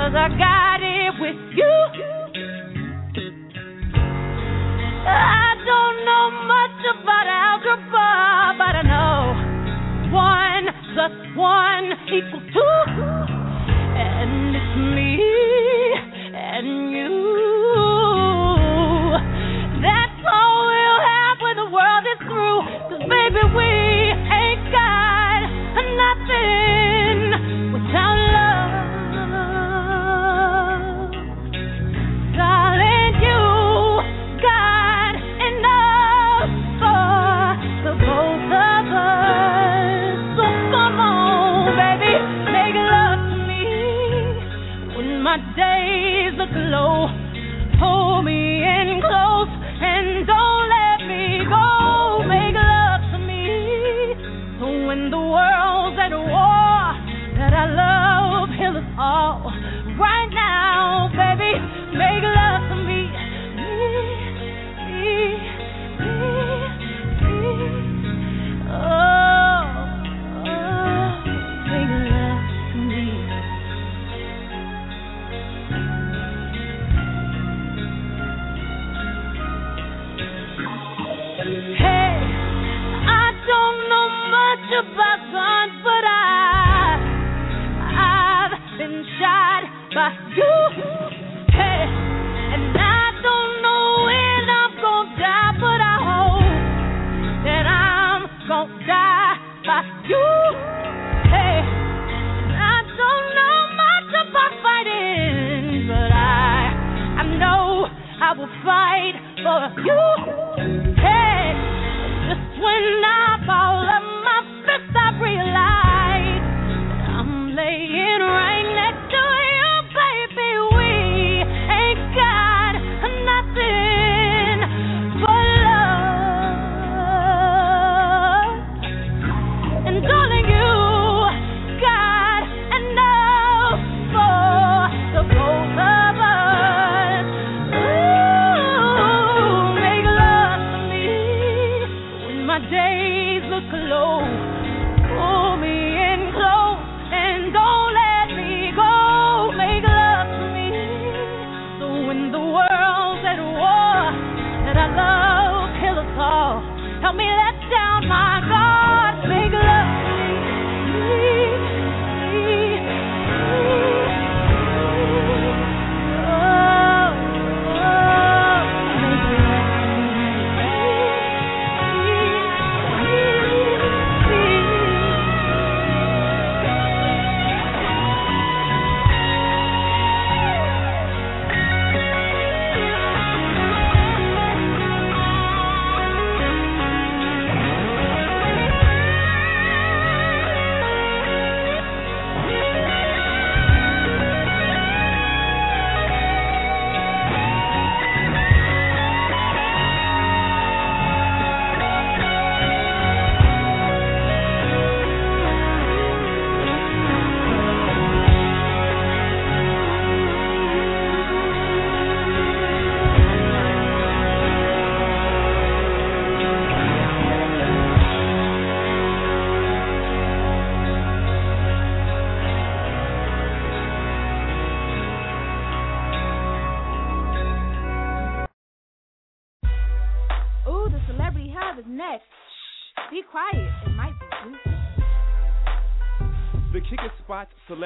Cause I got it with you. I don't know much about algebra, but I know one plus one equals two. And it's me and you. That's all we'll have when the world is through. Cause baby, we days look low.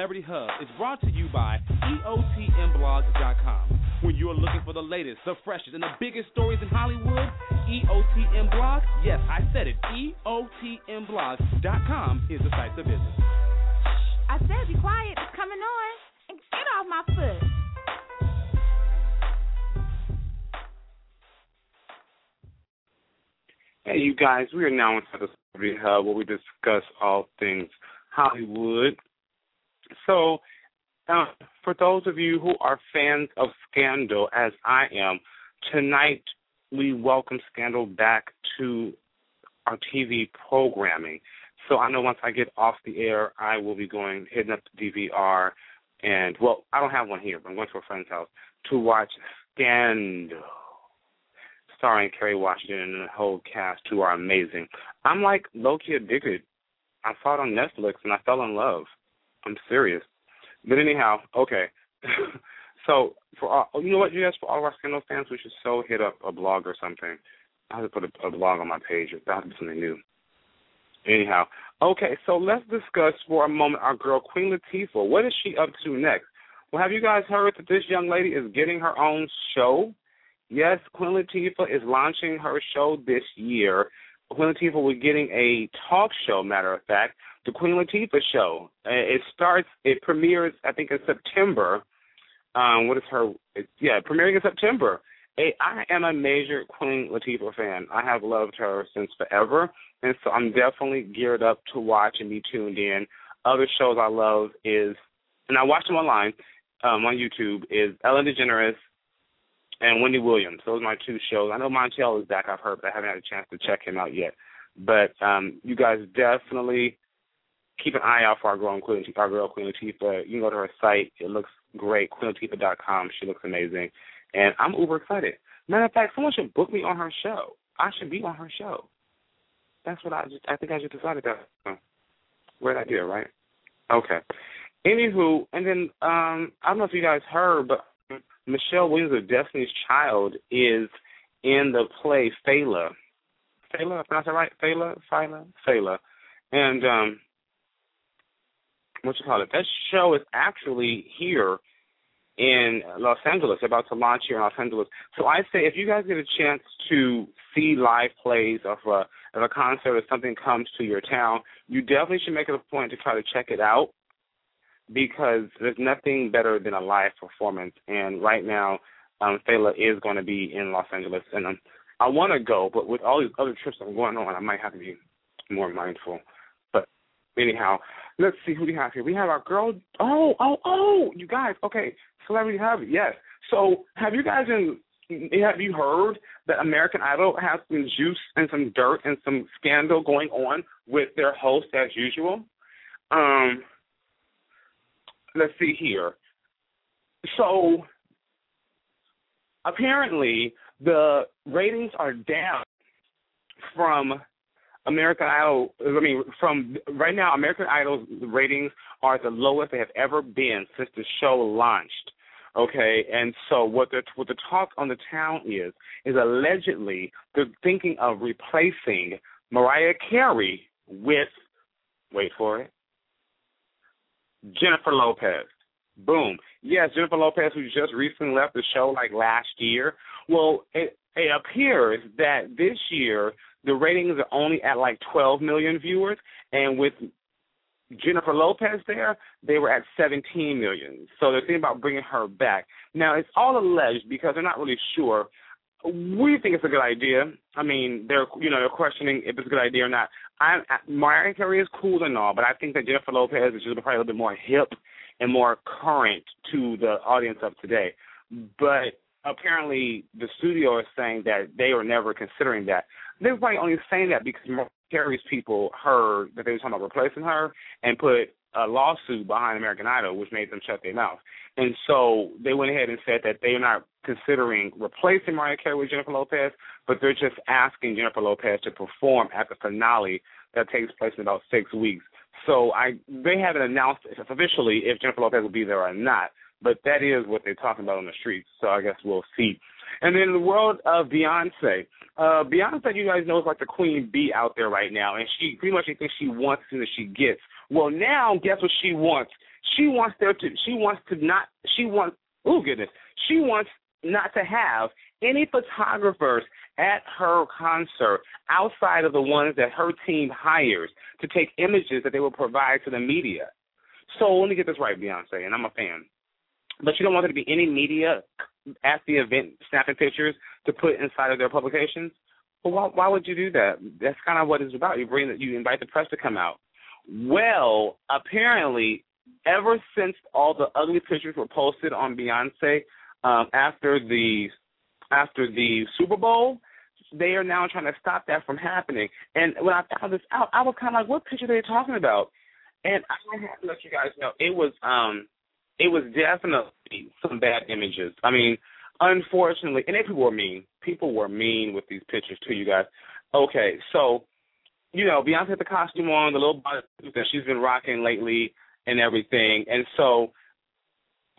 Celebrity Hub is brought to you by EOTMblog.com. When you're looking for the latest, the freshest, and the biggest stories in Hollywood, E EOTM Blog, yes, I said it, EOTMblog.com is the site to visit. I said be quiet. It's coming on. And get off my foot. Hey, you guys, we are now inside the Celebrity Hub where we discuss all things Hollywood. So, uh, for those of you who are fans of Scandal, as I am, tonight we welcome Scandal back to our TV programming. So I know once I get off the air, I will be going hitting up the DVR, and well, I don't have one here, but I'm going to a friend's house to watch Scandal starring Kerry Washington and the whole cast who are amazing. I'm like low-key addicted. I saw it on Netflix and I fell in love. I'm serious. But anyhow, okay. so for all, oh, you know what, you guys, for all of our Scandal fans, we should so hit up a blog or something. I have to put a, a blog on my page. That would be something new. Anyhow, okay. So let's discuss for a moment our girl Queen Latifah. What is she up to next? Well, have you guys heard that this young lady is getting her own show? Yes, Queen Latifah is launching her show this year. Queen Latifah be getting a talk show, matter of fact, the Queen Latifah Show. It starts, it premieres, I think, in September. Um, what is her? Yeah, premiering in September. I am a major Queen Latifah fan. I have loved her since forever, and so I'm definitely geared up to watch and be tuned in. Other shows I love is, and I watch them online um, on YouTube, is Ellen DeGeneres and Wendy Williams. Those are my two shows. I know Montel is back. I've heard, but I haven't had a chance to check him out yet. But um, you guys definitely keep an eye out for our girl Queen, our girl Queen Latifah. You can go to her site. It looks great. QueenLatifah.com. She looks amazing, and I'm uber excited. Matter of fact, someone should book me on her show. I should be on her show. That's what I just. I think I just decided that. Great idea, right? Okay. Anywho, and then um, I don't know if you guys heard, but Michelle Williams of Destiny's Child is in the play Fela. Fela, pronounce that right? Fela, Fela, Fela, and um, what you call it? That show is actually here in Los Angeles, about to launch here in Los Angeles. So I say, if you guys get a chance to see live plays of a of a concert or something comes to your town, you definitely should make it a point to try to check it out because there's nothing better than a live performance. And right now, um, Fela is going to be in Los Angeles, and um, I want to go, but with all these other trips are going on, I might have to be more mindful. But anyhow, let's see who we have here. We have our girl. Oh, oh, oh! You guys, okay? Celebrity Hub, yes. So, have you guys in? Have you heard that American Idol has some juice and some dirt and some scandal going on with their host as usual? Um, let's see here. So apparently the ratings are down from American Idol. I mean, from right now, American Idol's ratings are the lowest they have ever been since the show launched. Okay, and so what the what the talk on the town is is allegedly they're thinking of replacing Mariah Carey with wait for it Jennifer Lopez. Boom. Yes, Jennifer Lopez, who just recently left the show like last year. Well, it, it appears that this year the ratings are only at like 12 million viewers, and with Jennifer Lopez there, they were at 17 million. So they're thinking about bringing her back. Now it's all alleged because they're not really sure. We think it's a good idea. I mean, they're you know they're questioning if it's a good idea or not. I Mariah Carey is cool and all, but I think that Jennifer Lopez is just probably a little bit more hip and more current to the audience of today. But apparently, the studio is saying that they were never considering that. They were probably only saying that because Mariah Carey's people heard that they were talking about replacing her and put a lawsuit behind American Idol, which made them shut their mouth. And so they went ahead and said that they're not considering replacing Mariah Carey with Jennifer Lopez, but they're just asking Jennifer Lopez to perform at the finale that takes place in about six weeks. So I they haven't announced officially if Jennifer Lopez will be there or not, but that is what they're talking about on the streets. So I guess we'll see. And then the world of Beyonce, uh, Beyonce, you guys know, is like the queen bee out there right now, and she pretty much anything she wants and she gets. Well, now guess what she wants? She wants there to. She wants to not. She wants. Oh goodness. She wants not to have any photographers at her concert outside of the ones that her team hires to take images that they will provide to the media. So let me get this right, Beyonce, and I'm a fan. But you don't want there to be any media at the event snapping pictures to put inside of their publications. Well, why, why would you do that? That's kind of what it's about. You bring you invite the press to come out. Well, apparently, ever since all the ugly pictures were posted on Beyonce um, after the after the Super Bowl, they are now trying to stop that from happening. And when I found this out, I was kind of like, "What picture are they talking about?" And I have to let you guys know it was um it was definitely some bad images. I mean, unfortunately, and people were mean. People were mean with these pictures too, you guys. Okay, so you know, Beyonce had the costume on, the little bodysuit that she's been rocking lately, and everything, and so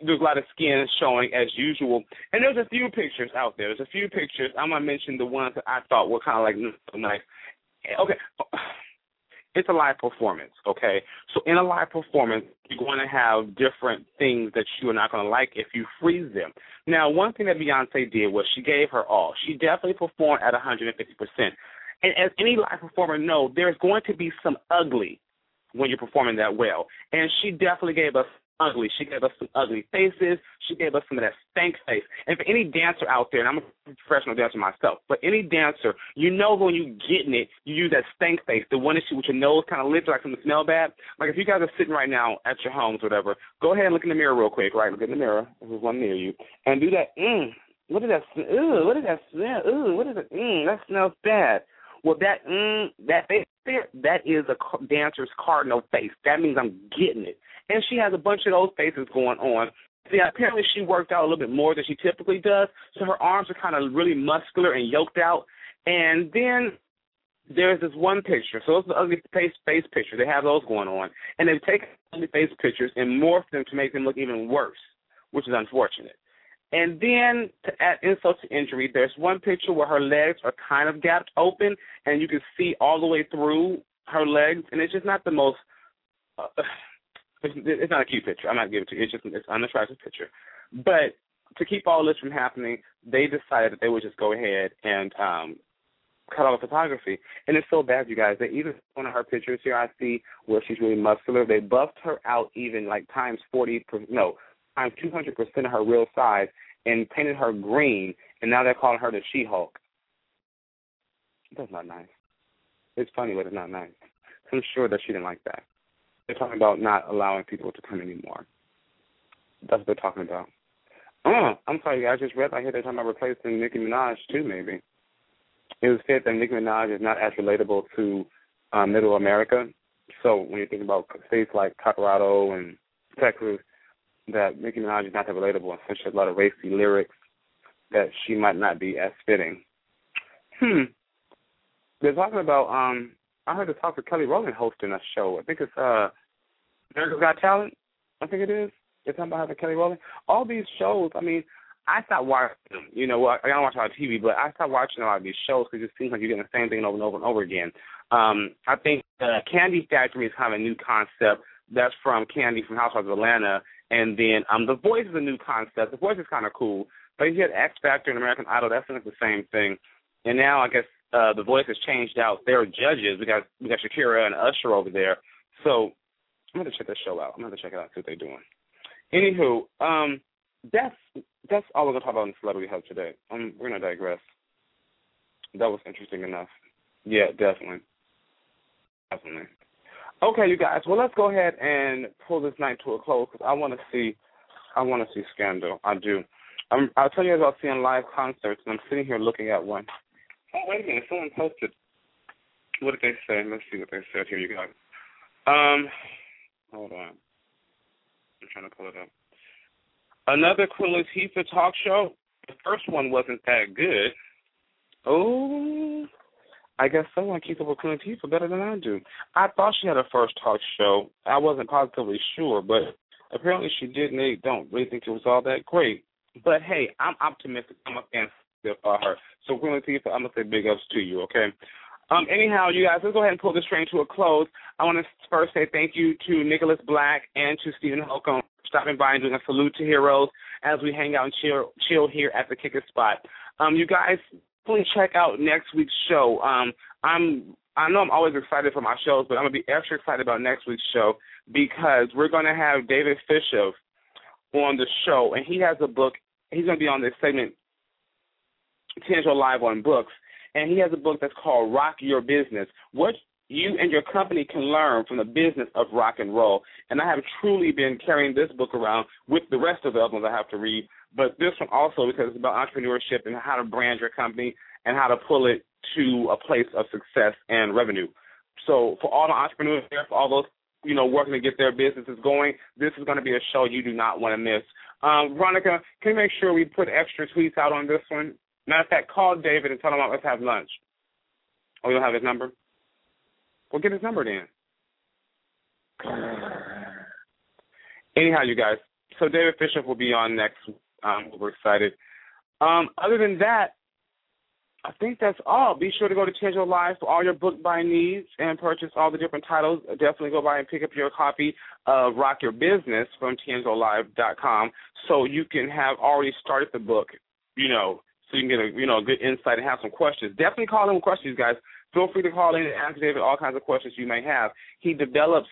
there's a lot of skin showing as usual. And there's a few pictures out there. There's a few pictures. I'm gonna mention the ones that I thought were kind of like nice. Okay, it's a live performance. Okay, so in a live performance, you're going to have different things that you are not going to like if you freeze them. Now, one thing that Beyonce did was she gave her all. She definitely performed at 150%. And as any live performer knows, there's going to be some ugly when you're performing that well. And she definitely gave us ugly. She gave us some ugly faces. She gave us some of that stank face. And for any dancer out there, and I'm a professional dancer myself, but any dancer, you know when you're getting it, you use that stank face, the one that you with your nose kind of lifted like something smell bad. Like if you guys are sitting right now at your homes whatever, go ahead and look in the mirror real quick, right? Look in the mirror. There's one near you. And do that, mm, what is that, ooh, what is that smell? Ooh, what is it? Mm, that smells bad. Well, that mm, that face there, that is a dancer's cardinal face. That means I'm getting it and she has a bunch of those faces going on. See, apparently she worked out a little bit more than she typically does, so her arms are kind of really muscular and yoked out. And then there's this one picture. So it's the ugly face face pictures. They have those going on, and they've taken ugly face pictures and morphed them to make them look even worse, which is unfortunate. And then to add insult to injury, there's one picture where her legs are kind of gapped open, and you can see all the way through her legs, and it's just not the most. Uh, it's not a cute picture. I'm not giving it to you. It's just it's an unattractive picture. But to keep all this from happening, they decided that they would just go ahead and um cut all the photography. And it's so bad, you guys. They even one of her pictures here I see where she's really muscular. They buffed her out even like times forty per, no, times two hundred percent of her real size and painted her green and now they're calling her the She Hulk. That's not nice. It's funny, but it's not nice. I'm sure that she didn't like that. They're talking about not allowing people to come anymore. That's what they're talking about. Oh, I'm sorry, I just read I hear they're talking about replacing Nicki Minaj too, maybe. It was said that Nicki Minaj is not as relatable to uh, Middle America. So when you think about states like Colorado and Texas, that Nicki Minaj is not that relatable and such a lot of racy lyrics that she might not be as fitting. Hmm. They're talking about um I heard the talk with Kelly Rowland hosting a show. I think it's uh America's Got Talent. I think it is. They're talking about having Kelly Rowland. All these shows. I mean, I stopped watching them. You know, I don't watch a lot of TV, but I stopped watching a lot of these shows because it seems like you're getting the same thing over and over and over again. Um, I think uh, Kandi Factory is kind of a new concept. That's from Kandi from Housewives of Atlanta, and then um, The Voice is a new concept. The Voice is kind of cool, but you had X Factor and American Idol. That's like the same thing. And now I guess uh, The Voice has changed out their judges. We got we got Shakira and Usher over there. So I'm gonna check that show out. I'm gonna check it out see what they're doing. Anywho, um, that's that's all we're gonna talk about in Celebrity Hub today. Um, we're gonna digress. That was interesting enough. Yeah, definitely, definitely. Okay, you guys. Well, let's go ahead and pull this night to a close because I want to see, I want to see Scandal. I do. I'm, I'll tell you about seeing live concerts, and I'm sitting here looking at one. Oh, wait a minute. Someone posted. What did they say? Let's see what they said. Here you go. Um, hold on. I'm trying to pull it up. Another Queen Latifah talk show. The first one wasn't that good. Oh, I guess someone keeps up with Queen Latifah better than I do. I thought she had a first talk show. I wasn't positively sure, but apparently she did, and they don't really think it was all that great. But hey, I'm optimistic. I'm a fan of her. So Queen Latifah, I'm gonna say big ups to you. Okay. Um, anyhow, you guys, let's go ahead and pull this train to a close. I want to first say thank you to Nicholas Black and to Steven Holcomb for stopping by and doing a salute to heroes as we hang out and chill, chill here at the Kick it Spot. Um, you guys, please check out next week's show. Um, I'm I know I'm always excited for my shows, but I'm gonna be extra excited about next week's show because we're gonna have David Fisher on the show, and he has a book. He's gonna be on this segment, Potential Live on Books and he has a book that's called Rock Your Business. What you and your company can learn from the business of rock and roll. And I have truly been carrying this book around with the rest of the ones I have to read, but this one also because it's about entrepreneurship and how to brand your company and how to pull it to a place of success and revenue. So for all the entrepreneurs there, for all those you know working to get their businesses going, this is going to be a show you do not want to miss. Um, Veronica, can you make sure we put extra tweets out on this one? Matter of fact, call David and tell him let's have lunch. Oh, you don't have his number? Well, get his number then. Anyhow, you guys. So David Fisher will be on next. Um, we're excited. Um, other than that, I think that's all. Be sure to go to Change Your for all your book buying needs and purchase all the different titles. Definitely go by and pick up your copy of Rock Your Business from TeangeloLive.com so you can have already started the book, you know, so you can get a you know a good insight and have some questions. Definitely call with questions, guys. Feel free to call in and ask David all kinds of questions you may have. He develops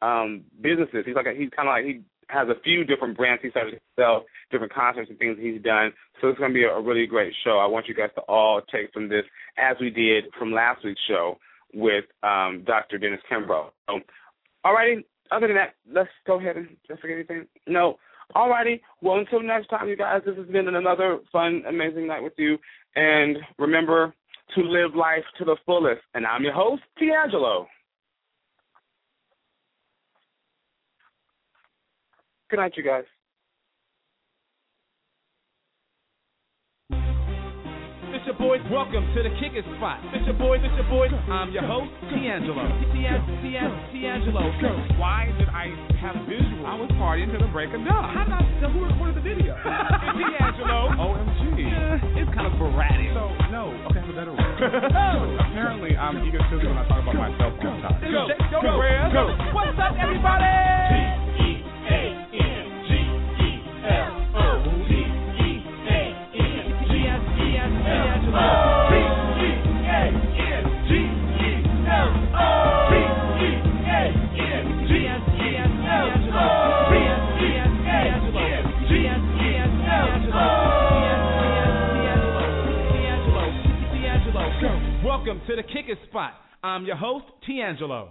um businesses. He's like a, he's kind of like he has a few different brands he started to sell, different concepts and things he's done. So it's going to be a, a really great show. I want you guys to all take from this as we did from last week's show with um, Dr. Dennis Kimbrough. So, alrighty. Other than that, let's go ahead and did I forget anything? No. Alrighty. Well, until next time, you guys, this has been another fun, amazing night with you. And remember to live life to the fullest. And I'm your host, Teangelo. Good night, you guys. Your boys. Welcome to the Kick it Spot. It's your boys. It's your boys. I'm your host, Teangelo. Teangelo. Why did I have visual? I was partying to the break of dawn. How did I who recorded the video? Teangelo. OMG. Yeah, it's kind of sporadic. So no. Okay, have a better one. Apparently, I'm egotistical when I talk about myself all the time. Go. Go. Go. What's up, everybody? Welcome to the Kick it Spot. I'm your host, Teangelo.